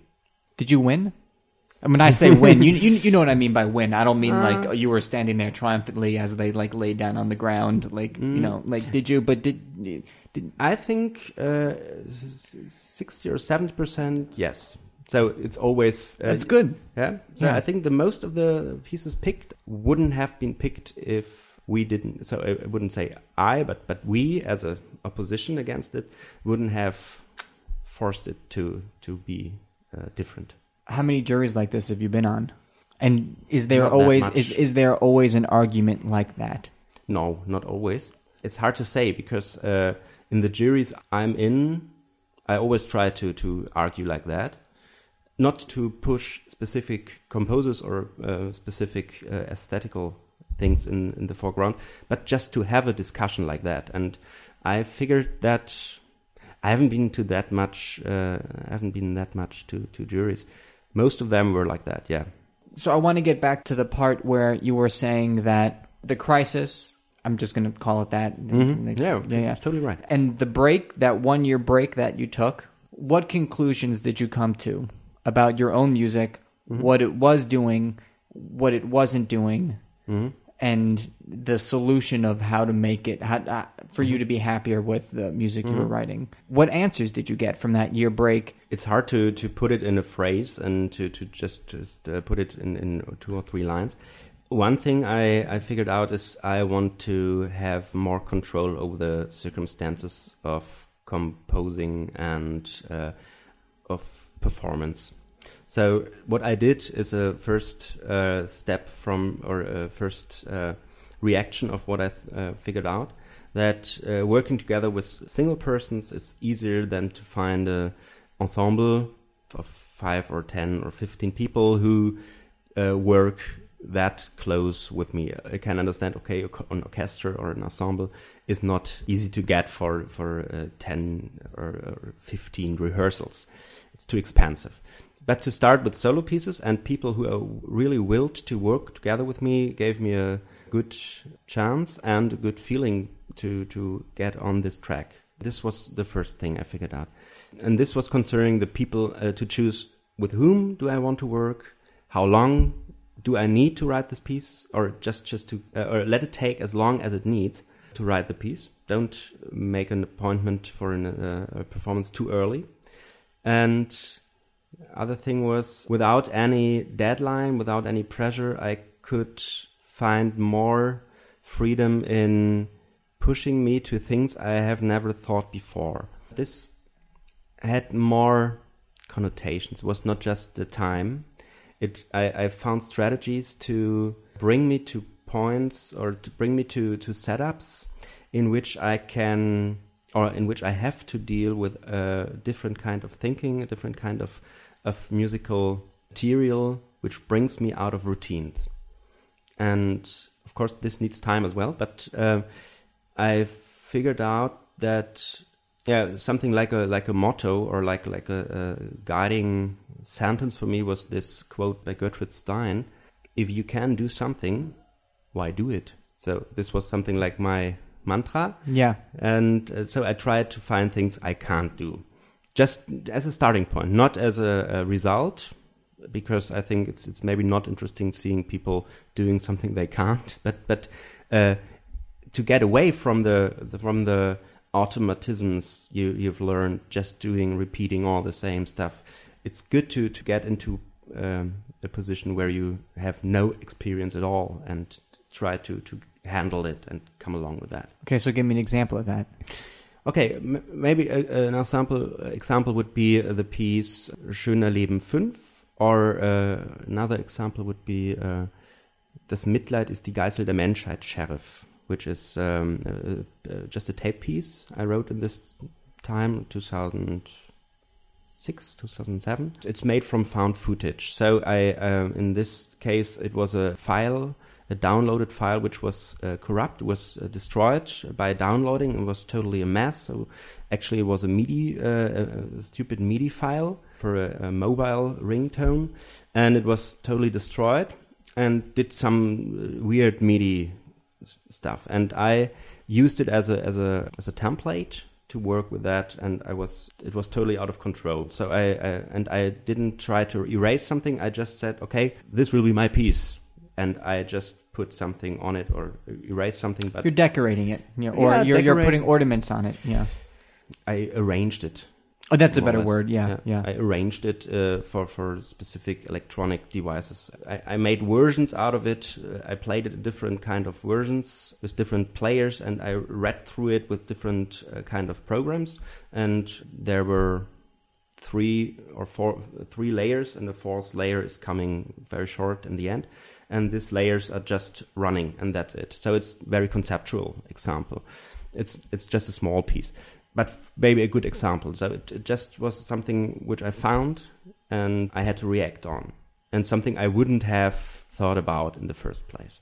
[SPEAKER 1] did you win I mean, I say win. You, you you know what I mean by win. I don't mean
[SPEAKER 2] Uh.
[SPEAKER 1] like you were standing there triumphantly as they like laid down on the ground. Like
[SPEAKER 2] Mm.
[SPEAKER 1] you know, like did you? But did did
[SPEAKER 2] I think uh, s- s- 60 or 70 percent, yes. So it's always uh,
[SPEAKER 1] that's good.
[SPEAKER 2] Yeah. So
[SPEAKER 1] Yeah.
[SPEAKER 2] I think the most of the pieces picked wouldn't have been picked if we didn't. So I I wouldn't say I, but but we as a opposition against it wouldn't have forced it to to be uh, different.
[SPEAKER 1] How many juries like this have you been on? And is there
[SPEAKER 2] Not
[SPEAKER 1] always is is there always an argument like that?
[SPEAKER 2] No, not always. It's hard to say because uh, in the juries I'm in, I always try to to argue like that, not to push specific composers or uh, specific uh, aesthetical things in in the foreground, but just to have a discussion like that. And I figured that I haven't been to that much. Uh, I haven't been that much to to juries. Most of them were like that. Yeah.
[SPEAKER 1] So I want to get back to the part where you were saying that the crisis. I'm just going to call it that.
[SPEAKER 2] Mhm.
[SPEAKER 1] Like-
[SPEAKER 2] Yeah.
[SPEAKER 1] yeah, yeah.
[SPEAKER 2] Totally right.
[SPEAKER 1] And the break, that one year break that you took, what conclusions did you come to about your own music,
[SPEAKER 2] Mm-hmm.
[SPEAKER 1] what it was doing, what it wasn't doing,
[SPEAKER 2] hmm
[SPEAKER 1] and the solution of how to make it how, uh, for
[SPEAKER 2] Mm-hmm.
[SPEAKER 1] you to be happier with the music you were writing? What answers did you get from that year break?
[SPEAKER 2] it's hard to, to put it in a phrase and to, to just just uh, put it in, in two or three lines. One thing I, I figured out is I want to have more control over the circumstances of composing and uh, of performance. So what I did is a first uh, step from or a first uh, reaction of what I uh, figured out that uh, working together with single persons is easier than to find an ensemble of five or ten or fifteen people who uh, work that close with me. I can understand. Okay, an orchestra or an ensemble is not easy to get for for uh, ten or, or fifteen rehearsals. It's too expensive. But to start with solo pieces and people who are really willed to work together with me gave me a good chance and a good feeling to to get on this track. This was the first thing I figured out, and this was concerning the people uh, to choose with whom do I want to work, how long do I need to write this piece, or just just to uh, or let it take as long as it needs to write the piece. Don't make an appointment for an, uh, a performance too early, and other thing was without any deadline, without any pressure, I could find more freedom in pushing me to things I have never thought before. This had more connotations. It was not just the time. It I, I found strategies to bring me to points or to bring me to, to setups in which I can or in which I have to deal with a different kind of thinking, a different kind of of musical material which brings me out of routines. and of course this needs time as well. But uh, I figured out that yeah, something like a like a motto or like like a, a guiding sentence for me was this quote by Gertrude Stein: "If you can do something, why do it?" So this was something like my mantra.
[SPEAKER 1] Yeah.
[SPEAKER 2] And uh, so I tried to find things I can't do, just as a starting point, not as a, a, result, because I think it's it's maybe not interesting seeing people doing something they can't, but but uh, to get away from the, the from the automatisms you you've learned just doing repeating all the same stuff. It's good to to get into um, a position where you have no experience at all and try to to handle it and come along with that.
[SPEAKER 1] Okay, so give me an example of that.
[SPEAKER 2] Okay, maybe a, an example example would be the piece Schöner Leben 5 or uh, another example would be uh, Das Mitleid ist die Geißel der Menschheit, Sheriff, which is um, uh, uh, just a tape piece I wrote in this time, 2006, 2007. It's made from found footage. So I, um, in this case, it was a file a downloaded file which was uh, corrupt, was uh, destroyed by downloading and was totally a mess. So actually, it was a MIDI, uh, a stupid MIDI file for a, a, mobile ringtone, and it was totally destroyed and did some uh, weird MIDI stuff. And I used it as a as a as a template to work with that and i was it was totally out of control so I, I, and i didn't try to erase something i just said okay this will be my piece and i just put something on it or erase something. But
[SPEAKER 1] you're decorating it, you know, or yeah, you're you're putting ornaments on it. Yeah,
[SPEAKER 2] I arranged it.
[SPEAKER 1] Oh, that's a better word. Yeah, yeah,
[SPEAKER 2] yeah. I arranged it uh, for for specific electronic devices. I, I made versions out of it. Uh, I played it in different kind of versions with different players, and I read through it with different uh, kind of programs. And there were three or four three layers, and the fourth layer is coming very short in the end and these layers are just running and that's it. So it's very conceptual example. It's it's just a small piece, but maybe a good example. So it, it just was something which I found and I had to react on, and something I wouldn't have thought about in the first place.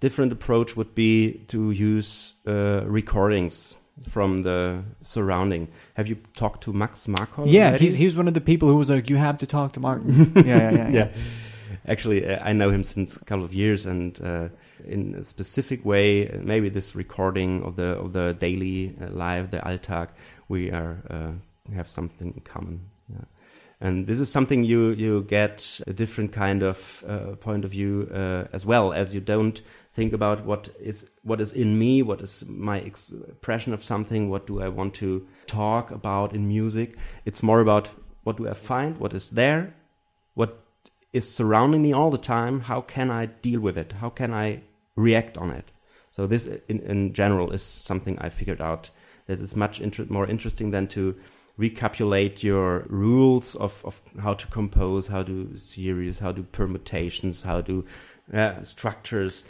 [SPEAKER 2] Different approach would be to use uh, recordings from the surrounding. Have you talked to Max Markov?
[SPEAKER 1] Yeah,
[SPEAKER 2] already?
[SPEAKER 1] he's he was one of the people who was like, "You have to talk to Martin." yeah, yeah, yeah,
[SPEAKER 2] yeah. Actually, uh, I know him since a couple of years, and uh, in a specific way, maybe this recording of the of the daily uh, live, the Alltag, we are uh, have something in common. And this is something you you get a different kind of uh, point of view as well, as you don't think about what is what is in me, what is my expression of something, what do I want to talk about in music. It's more about what do I find, what is there, what is surrounding me all the time. How can I deal with it? How can I react on it? So this, in, in general, is something I figured out that is much inter more interesting than to recapitulate your rules of, of how to compose, how to series, how to permutations, how to uh, structures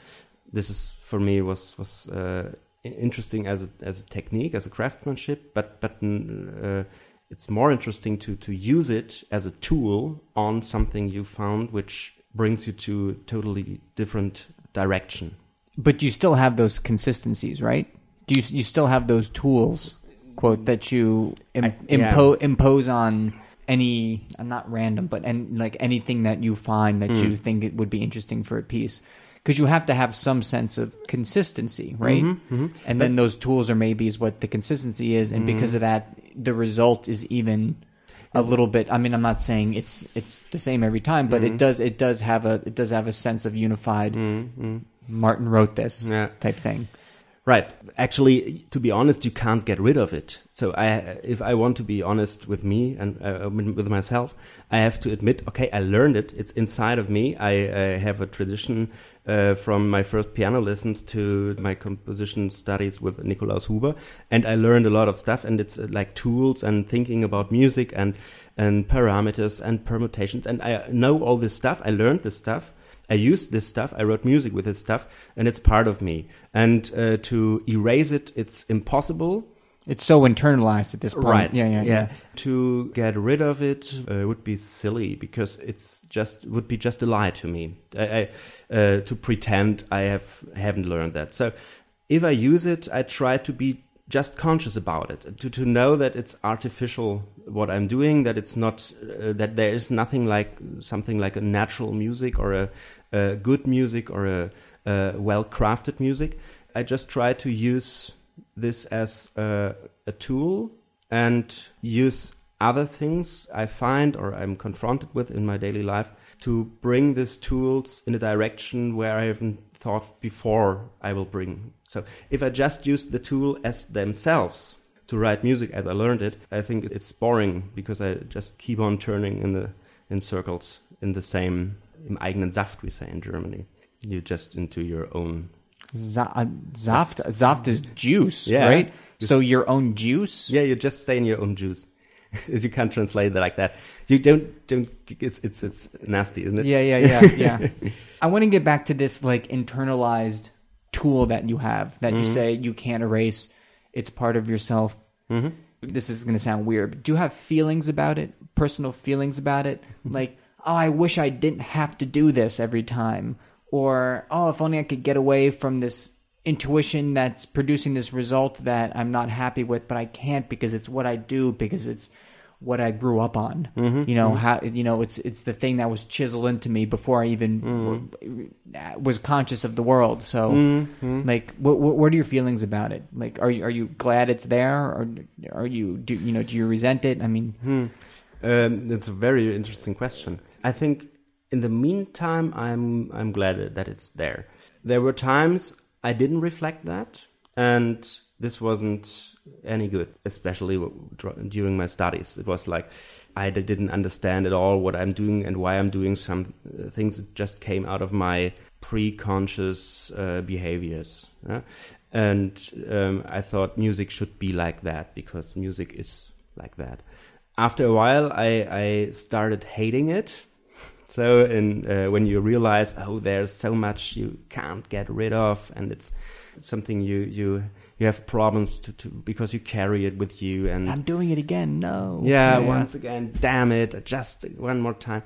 [SPEAKER 2] this is for me was was uh, interesting as a as a technique as a craftsmanship, but but uh, it's more interesting to to use it as a tool on something you found which brings you to totally different direction.
[SPEAKER 1] But you still have those consistencies, right? Do you you still have those tools, quote that you Im- I, yeah. impo- impose on any not random, but and like anything that you find that mm. you think it would be interesting for a piece because you have to have some sense of consistency, right?
[SPEAKER 2] Mm-hmm,
[SPEAKER 1] And then those tools or maybe is what the consistency is, and because
[SPEAKER 2] Mm-hmm.
[SPEAKER 1] of that, the result is even a little bit. I mean, I'm not saying it's it's the same every time, but
[SPEAKER 2] Mm-hmm.
[SPEAKER 1] it does it does have a it does have a sense of unified. Martin wrote this
[SPEAKER 2] Mm-hmm. Yeah.
[SPEAKER 1] type thing.
[SPEAKER 2] Right. Actually, to be honest, you can't get rid of it. So I, if I want to be honest with me and uh, with myself, I have to admit, okay, I learned it. It's inside of me. I, I have a tradition uh, from my first piano lessons to my composition studies with Nikolaus Huber, and I learned a lot of stuff. And it's uh, like tools and thinking about music and and parameters and permutations. And I know all this stuff. I learned this stuff. I used this stuff. I wrote music with this stuff, and it's part of me. And uh, to erase it, it's impossible.
[SPEAKER 1] It's so internalized at this point.
[SPEAKER 2] Right.
[SPEAKER 1] Yeah, yeah, yeah.
[SPEAKER 2] To get rid of it uh, would be silly because it's just would be just a lie to me. I, I, uh, to pretend I have haven't learned that. So if I use it, I try to be just conscious about it. To to know that it's artificial what I'm doing. That it's not uh, that there is nothing like something like a natural music or a, a good music or a, a well crafted music. I just try to use this as a, a tool and use other things I find or I'm confronted with in my daily life to bring these tools in a direction where I haven't thought before I will bring. So if I just use the tool as themselves to write music as I learned it, I think it's boring because I just keep on turning in the in circles in the same im eigenen Saft we say in Germany. You just into your own
[SPEAKER 1] Za- uh, Saft, Saft is juice,
[SPEAKER 2] Yeah.
[SPEAKER 1] right? So your own juice.
[SPEAKER 2] Yeah, you just stay in your own juice. you can't translate it like that. You don't don't. It's it's it's nasty, isn't it?
[SPEAKER 1] Yeah, yeah, yeah, yeah. I want to get back to this like internalized tool that you have that you say you can't erase. It's part of yourself. Mm-hmm. This is going to sound weird, but do you have feelings about it? Personal feelings about it? like, oh, I wish I didn't have to do this every time. Or, oh, if only I could get away from this intuition that's producing this result that I'm not happy with, but I can't because it's what I do, because it's what I grew up on. Mm-hmm, you know mm-hmm. how you know it's it's the thing that was chiseled into me before I even mm. w- was conscious of the world. So, mm-hmm. like, what, what what are your feelings about it? Like, are you are you glad it's there, or are you do you know do you resent it? I mean, hmm.
[SPEAKER 2] Um, it's a very interesting question. I think in the meantime, I'm I'm glad that it's there. There were times I didn't reflect that, and this wasn't any good, especially during my studies. It was like I didn't understand at all what I'm doing and why I'm doing some uh, things that just came out of my pre-conscious uh, behaviors. yeah? And um, I thought music should be like that because music is like that. After a while, I, I started hating it. So, in, uh, when you realize, oh, there's so much you can't get rid of, and it's something you you you have problems to, to because you carry it with you, and
[SPEAKER 1] I'm doing it again. No.
[SPEAKER 2] yeah, once again, damn it, just one more time.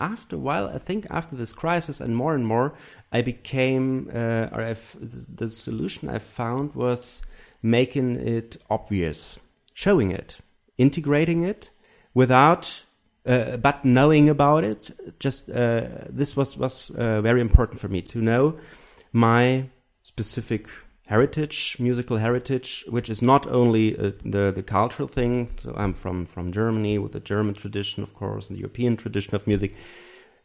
[SPEAKER 2] After a while, I think after this crisis and more and more, I became, uh, or I've, the solution I found was making it obvious, showing it, integrating it without, uh, but knowing about it. Just uh, this was was uh, very important for me to know my specific heritage, musical heritage, which is not only uh, the the cultural thing. So I'm from from Germany with the German tradition, of course, and the European tradition of music.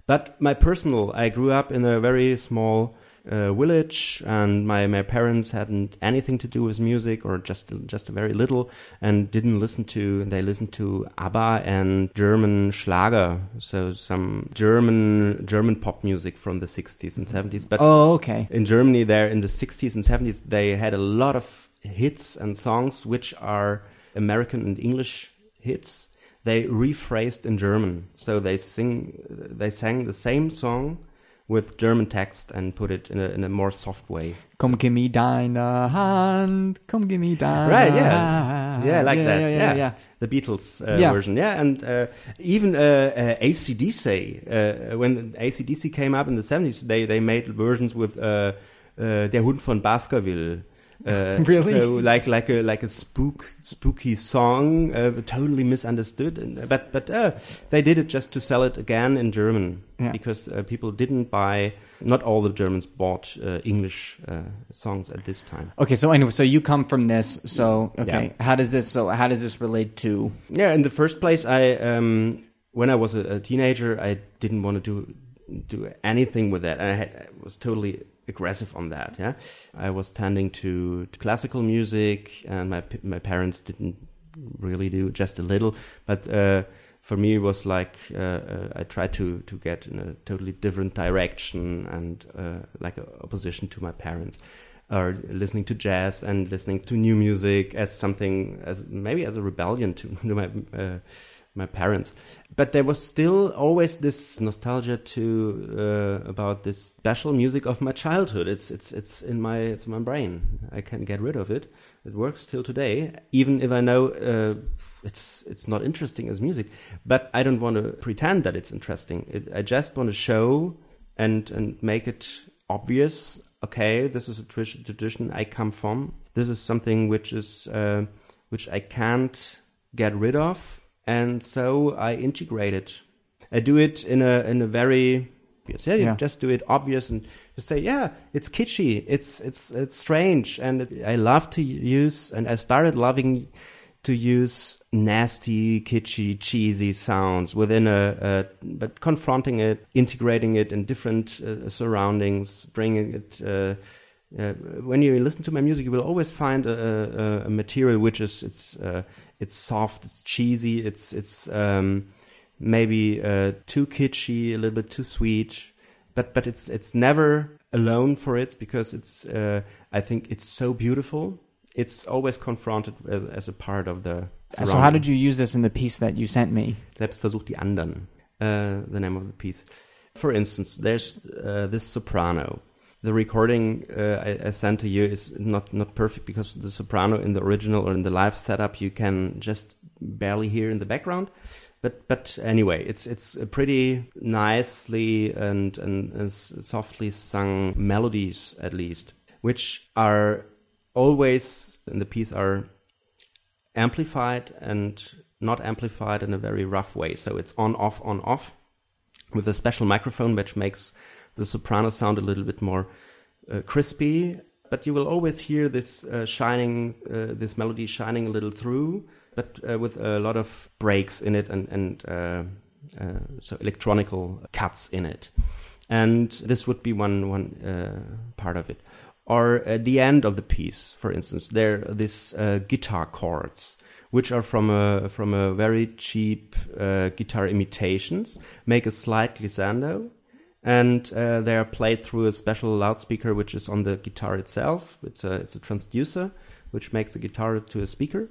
[SPEAKER 2] But my personal, I grew up in a very small uh, village, and my, my parents hadn't anything to do with music, or just just a very little, and didn't listen to. They listened to ABBA and German Schlager, so some German German pop music from the 60s and 70s. But
[SPEAKER 1] Oh, okay.
[SPEAKER 2] in Germany, there in the 60s and 70s, they had a lot of hits and songs which are American and English hits. They rephrased in German, so they sing, they sang the same song with German text and put it in a, in a more soft way.
[SPEAKER 1] Come give me deine Hand. Come give me deine
[SPEAKER 2] Right, yeah. Yeah, like
[SPEAKER 1] yeah,
[SPEAKER 2] that.
[SPEAKER 1] Yeah, yeah, yeah.
[SPEAKER 2] The Beatles uh, version. Yeah, and uh, even uh, uh, ACDC, uh, when ACDC came up in the 70s, they, they made versions with uh, uh, Der Hund von Baskerville. Uh,
[SPEAKER 1] Really?
[SPEAKER 2] So like like a like a spook spooky song, uh, totally misunderstood. And, but but uh, they did it just to sell it again in German
[SPEAKER 1] Yeah.
[SPEAKER 2] because uh, people didn't buy. Not all the Germans bought uh, English uh, songs at this time.
[SPEAKER 1] Okay, so anyway, so you come from this. So okay, how does this? So how does this relate to?
[SPEAKER 2] Yeah, in the first place, I um, when I was a, a teenager, I didn't want to do do anything with that. I, had, I was totally aggressive on that. Yeah, I was tending to, to classical music, and my my parents didn't really do just a little, but. Uh, for me, it was like uh, uh, I tried to to get in a totally different direction and uh, like a opposition to my parents or listening to jazz and listening to new music as something as maybe as a rebellion to, to my uh, my parents but there was still always this nostalgia to uh, about this special music of my childhood. It's it's it's in my it's in my brain. I can't get rid of it. It works till today even if i know uh, it's it's not interesting as music. But i don't want to pretend that it's interesting. It, i just want to show and and make it obvious okay this is a tradition i come from. This is something which is uh, which i can't get rid of and so i integrate it i do it in a in a very yeah, you
[SPEAKER 1] Yeah.
[SPEAKER 2] just do it obvious and just say yeah it's kitschy it's it's it's strange and it, i love to use and i started loving to use nasty, kitschy, cheesy sounds within a, a but confronting it, integrating it in different uh, surroundings, bringing it. Uh, uh, when you listen to my music, you will always find a, a, a material which is it's uh, it's soft, it's cheesy, it's it's um, maybe uh, too kitschy, a little bit too sweet, but but it's it's never alone for it because it's uh, I think it's so beautiful. It's always confronted as, as a part of the.
[SPEAKER 1] So how did you use this in the piece that you sent me?
[SPEAKER 2] Selbst versucht die anderen, uh, the name of the piece. For instance, there's uh, this soprano. The recording uh, I, I sent to you is not, not perfect because the soprano in the original or in the live setup you can just barely hear in the background. But but anyway, it's it's a pretty nicely and and, and softly sung melodies at least, which are always in the piece are amplified and not amplified in a very rough way. So it's on, off, on, off with a special microphone which makes the soprano sound a little bit more uh, crispy. But you will always hear this uh, shining, uh, this melody shining a little through, but uh, with a lot of breaks in it and, and uh, so electronical cuts in it. And this would be one one part of it or at the end of the piece, for instance, there are these uh, guitar chords, which are from a from a very cheap uh, guitar imitations, make a slight glissando, and uh, they are played through a special loudspeaker, which is on the guitar itself. It's a it's a transducer, which makes the guitar to a speaker,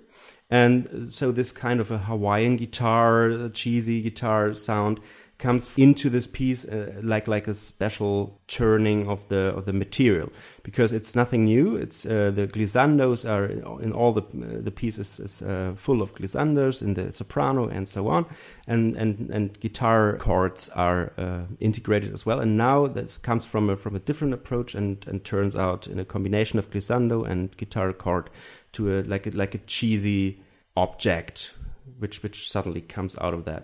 [SPEAKER 2] and so this kind of a Hawaiian guitar, cheesy guitar sound comes into this piece uh, like like a special turning of the of the material because it's nothing new. It's uh, the glissandos are in all the uh, the pieces is uh, full of glissandos in the soprano and so on, and and and guitar chords are uh, integrated as well. And now this comes from a from a different approach and and turns out in a combination of glissando and guitar chord to a like a, like a cheesy object, which which suddenly comes out of that.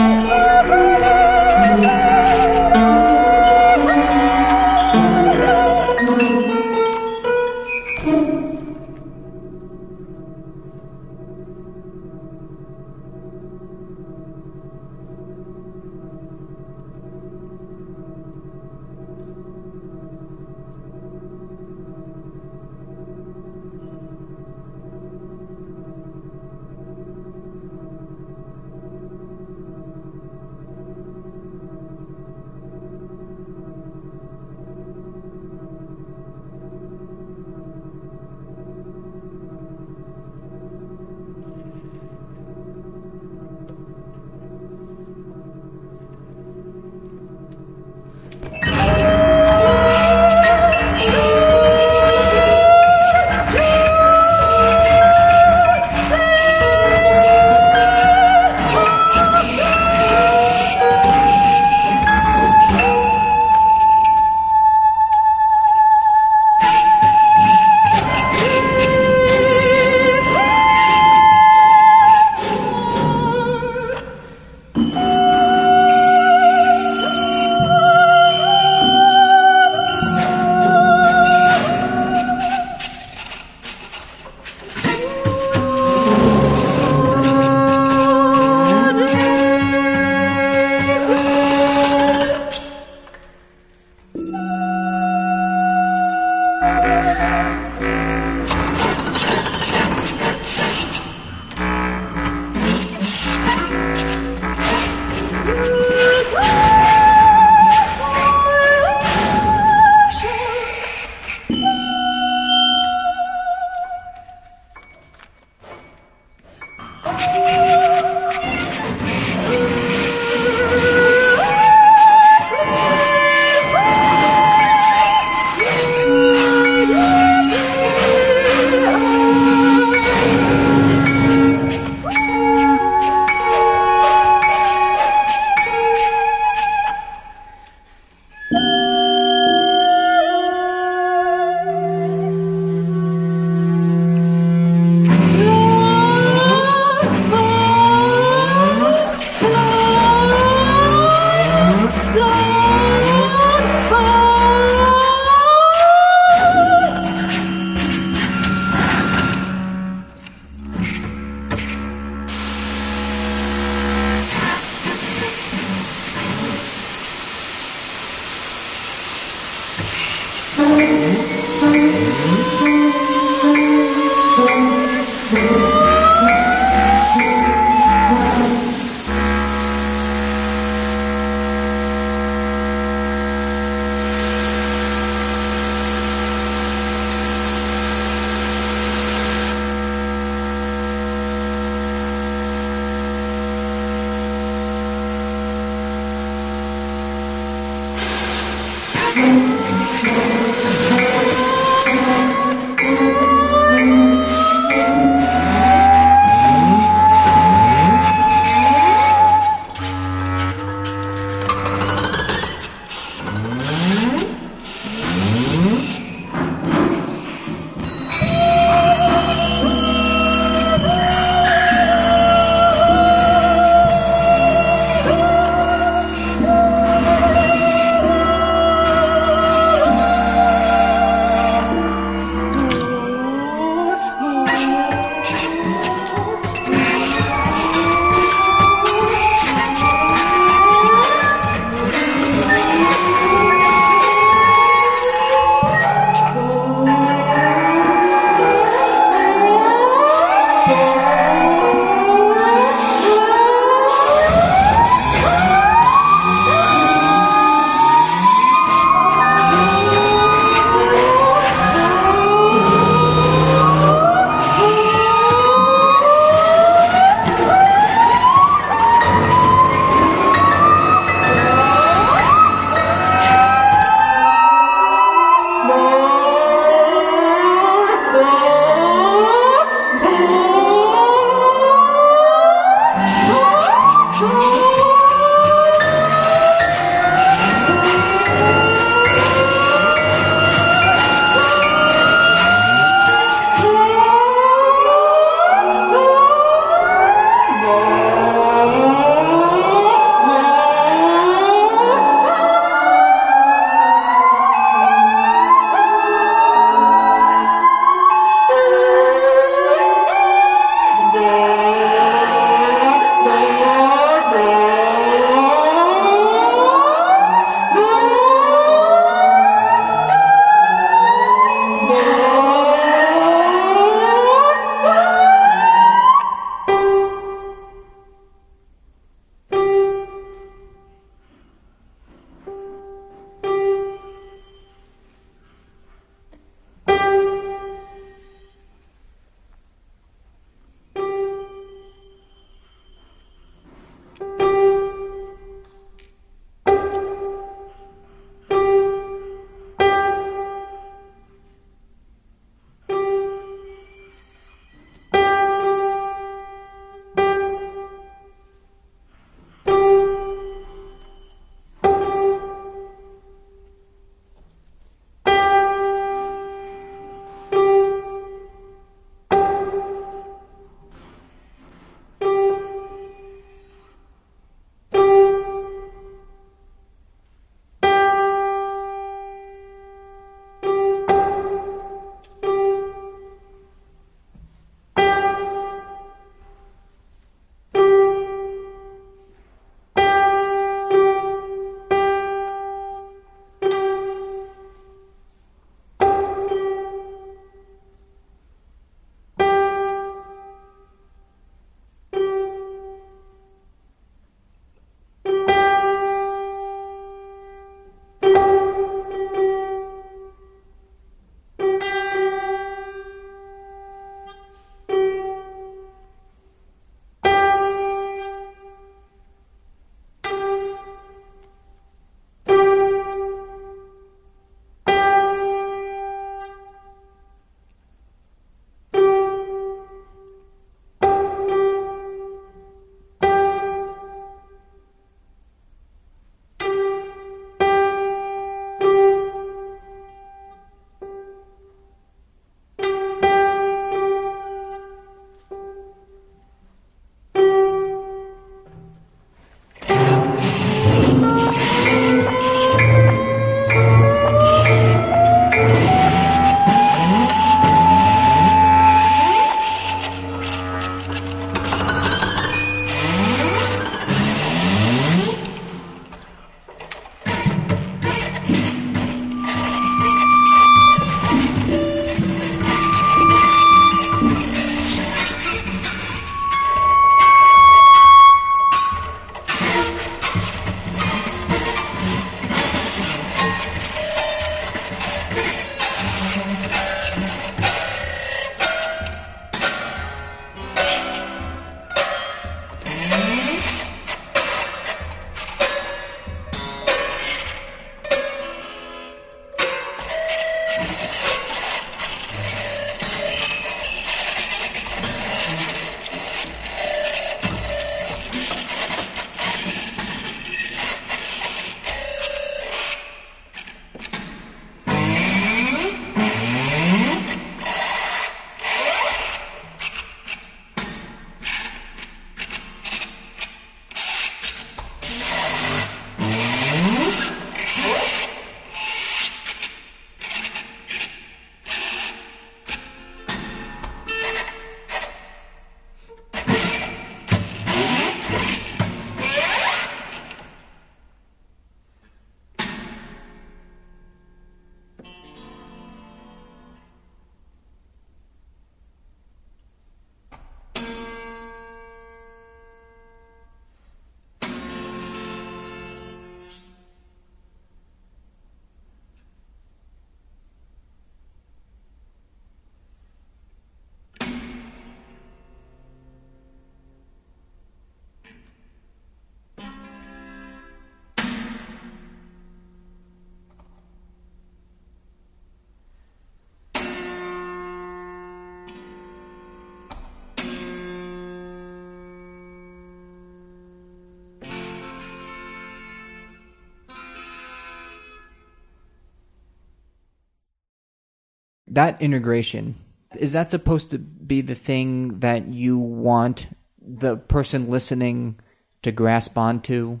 [SPEAKER 1] That integration is that supposed to be the thing that you want the person listening to grasp onto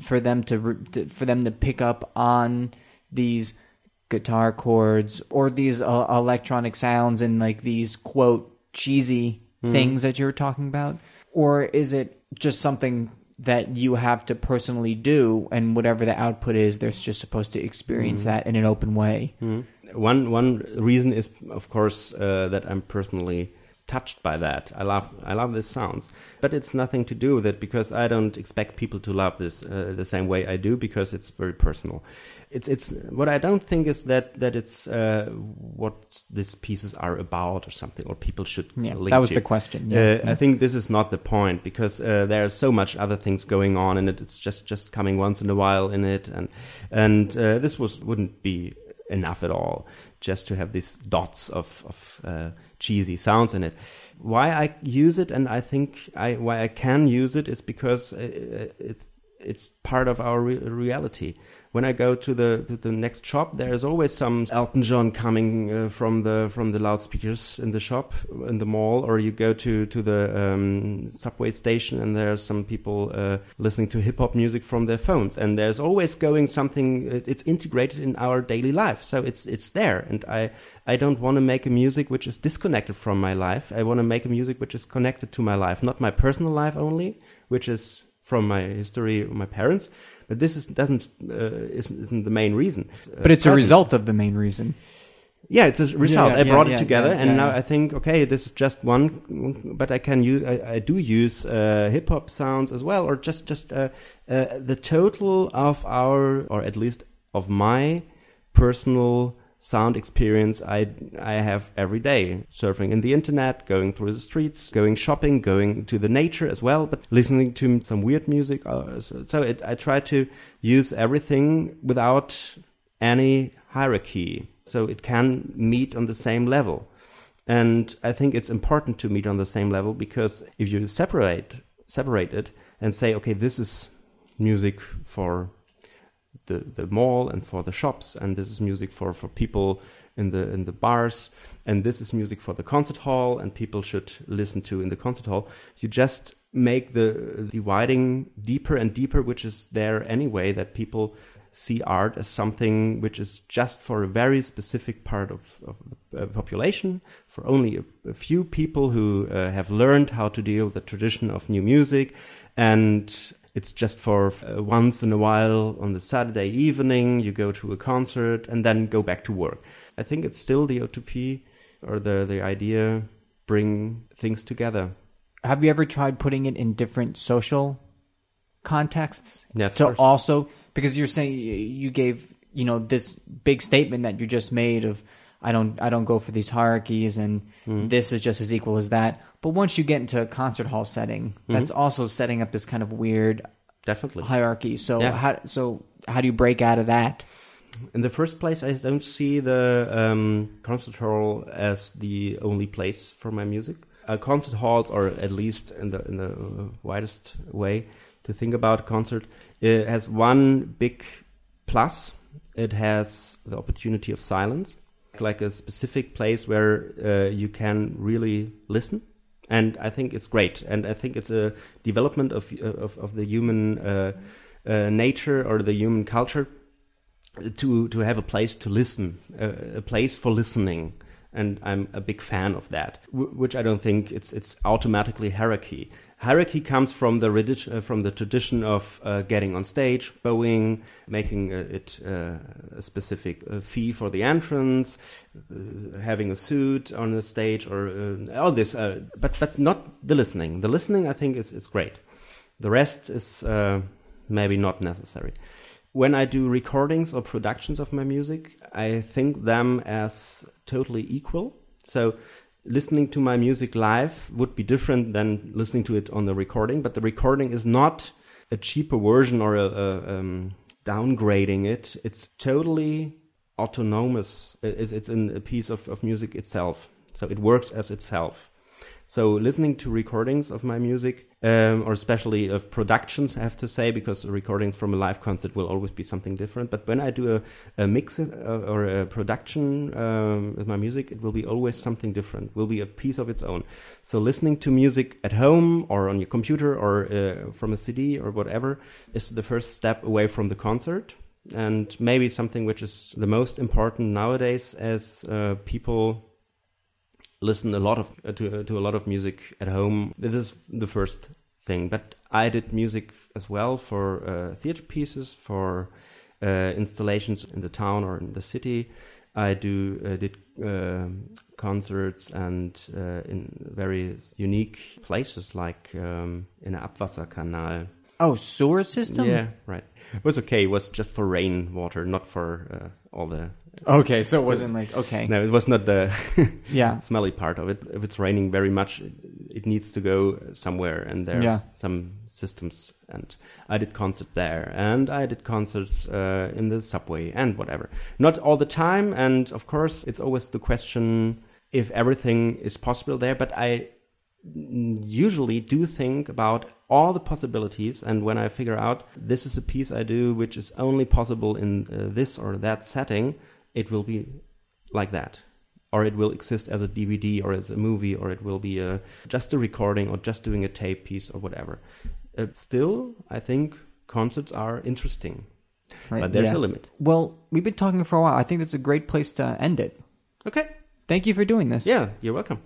[SPEAKER 1] for them to, to for them to pick up on these guitar chords or these uh, electronic sounds and like these quote cheesy mm-hmm. things that you're talking about or is it just something that you have to personally do and whatever the output is they're just supposed to experience mm-hmm. that in an open way
[SPEAKER 2] mm-hmm one one reason is of course uh, that I'm personally touched by that. I love I love these sounds, but it's nothing to do with it because I don't expect people to love this uh, the same way I do because it's very personal. It's it's what I don't think is that that it's uh, what these pieces are about or something or people should.
[SPEAKER 1] Yeah, that was
[SPEAKER 2] to.
[SPEAKER 1] the question. Yeah.
[SPEAKER 2] Uh, I think this is not the point because uh, there are so much other things going on and it. It's just just coming once in a while in it and and uh, this was wouldn't be enough at all just to have these dots of, of uh, cheesy sounds in it. Why I use it and I think I, why I can use it is because it, it, it's part of our re reality when I go to the to the next shop, there's always some Elton John coming uh, from the from the loudspeakers in the shop in the mall, or you go to to the um, subway station and there are some people uh, listening to hip hop music from their phones, and there's always going something. It's integrated in our daily life, so it's it's there, and I I don't want to make a music which is disconnected from my life. I want to make a music which is connected to my life, not my personal life only, which is from my history, my parents, but this is, doesn't uh, isn't, isn't, the main reason.
[SPEAKER 1] But it's a result of the main reason.
[SPEAKER 2] Yeah, it's a result. Yeah, yeah, I brought yeah, it together, and now I think, okay, this is just one, but I can use, I, I do use uh, hip hop sounds as well, or just just uh, uh, the total of our, or at least of my personal sound experience I I have every day, surfing in the internet, going through the streets, going shopping, going to the nature as well, but listening to some weird music. Uh, so, it, I try to use everything without any hierarchy, so it can meet on the same level. And I think it's important to meet on the same level because if you separate separate it and say, okay, this is music for the, the mall and for the shops, and this is music for, for people in the in the bars, and this is music for the concert hall, and people should listen to in the concert hall. You just make the dividing deeper and deeper, which is there anyway, that people see art as something which is just for a very specific part of, of the uh, population, for only a, a few people who uh, have learned how to deal with the tradition of new music, and it's just for uh, once in a while on the Saturday evening, you go to a concert and then go back to work. I think it's still the O2P or the, the idea bring things together.
[SPEAKER 1] Have you ever tried putting it in different social contexts?
[SPEAKER 2] Yeah,
[SPEAKER 1] to also, because you're saying you gave, you know, this big statement that you just made of, I don't I don't go for these hierarchies and mm-hmm. this is just as equal as that. But once you get into a concert hall setting, mm-hmm. that's also setting up this kind of weird
[SPEAKER 2] definitely
[SPEAKER 1] hierarchy. So yeah. how so how do you break out of that?
[SPEAKER 2] in the first place, I don't see the um, concert hall as the only place for my music. Uh, concert halls, or at least in the in the widest way to think about concert, it has one big plus. It has the opportunity of silence, like a specific place where uh, you can really listen and I think it's great. And I think it's a development of of, of the human uh, uh, nature or the human culture to to have a place to listen, a, a place for listening. And I'm a big fan of that, which I don't think it's it's automatically hierarchy. Hierarchy comes from the uh, from the tradition of uh, getting on stage, bowing, making uh, it uh, a specific uh, fee for the entrance, having a suit on the stage, or all this. but but not the listening. The listening, I think, is is great. The rest is maybe not necessary when I do recordings or productions of my music, I think them as totally equal. So listening to my music live would be different than listening to it on the recording, but the recording is not a cheaper version or a, a um, downgrading it. It's totally autonomous. It's, it's in a piece of, of music itself. So it works as itself. So listening to recordings of my music, um, or especially of productions, I have to say, because recording from a live concert will always be something different. But when I do a, a mix uh, or a production um, with my music, it will be always something different. Will be a piece of its own. So listening to music at home or on your computer or uh, from a CD or whatever is the first step away from the concert and maybe something which is the most important nowadays as uh, people listen a lot of uh, to uh, to a lot of music at home. This is the first thing, but I did music as well for uh, theater pieces, for uh, installations in the town or in the city. I do uh, did um, concerts and uh, in very unique places like um, in an Abwasserkanal.
[SPEAKER 1] Oh, sewer system.
[SPEAKER 2] Yeah, right. It was okay. It was just for rainwater, not for all the
[SPEAKER 1] Okay, so it wasn't like okay.
[SPEAKER 2] No, it was not the
[SPEAKER 1] yeah
[SPEAKER 2] smelly part of it. If it's raining very much, it needs to go somewhere, and there's
[SPEAKER 1] yeah.
[SPEAKER 2] some systems. And I did concerts there, and I did concerts uh, in the subway and whatever. Not all the time, and of course, it's always the question if everything is possible there. But I usually do think about all the possibilities and when i figure out this is a piece i do which is only possible in uh, this or that setting it will be like that or it will exist as a DVD or as a movie, or it will be a, just a recording or just doing a tape piece or whatever. Uh, still, I think concerts are interesting, right, but there's yeah. a limit.
[SPEAKER 1] Well, we've been talking for a while. I think that's a great place to end it.
[SPEAKER 2] Okay.
[SPEAKER 1] Thank you for doing this.
[SPEAKER 2] Yeah, you're welcome.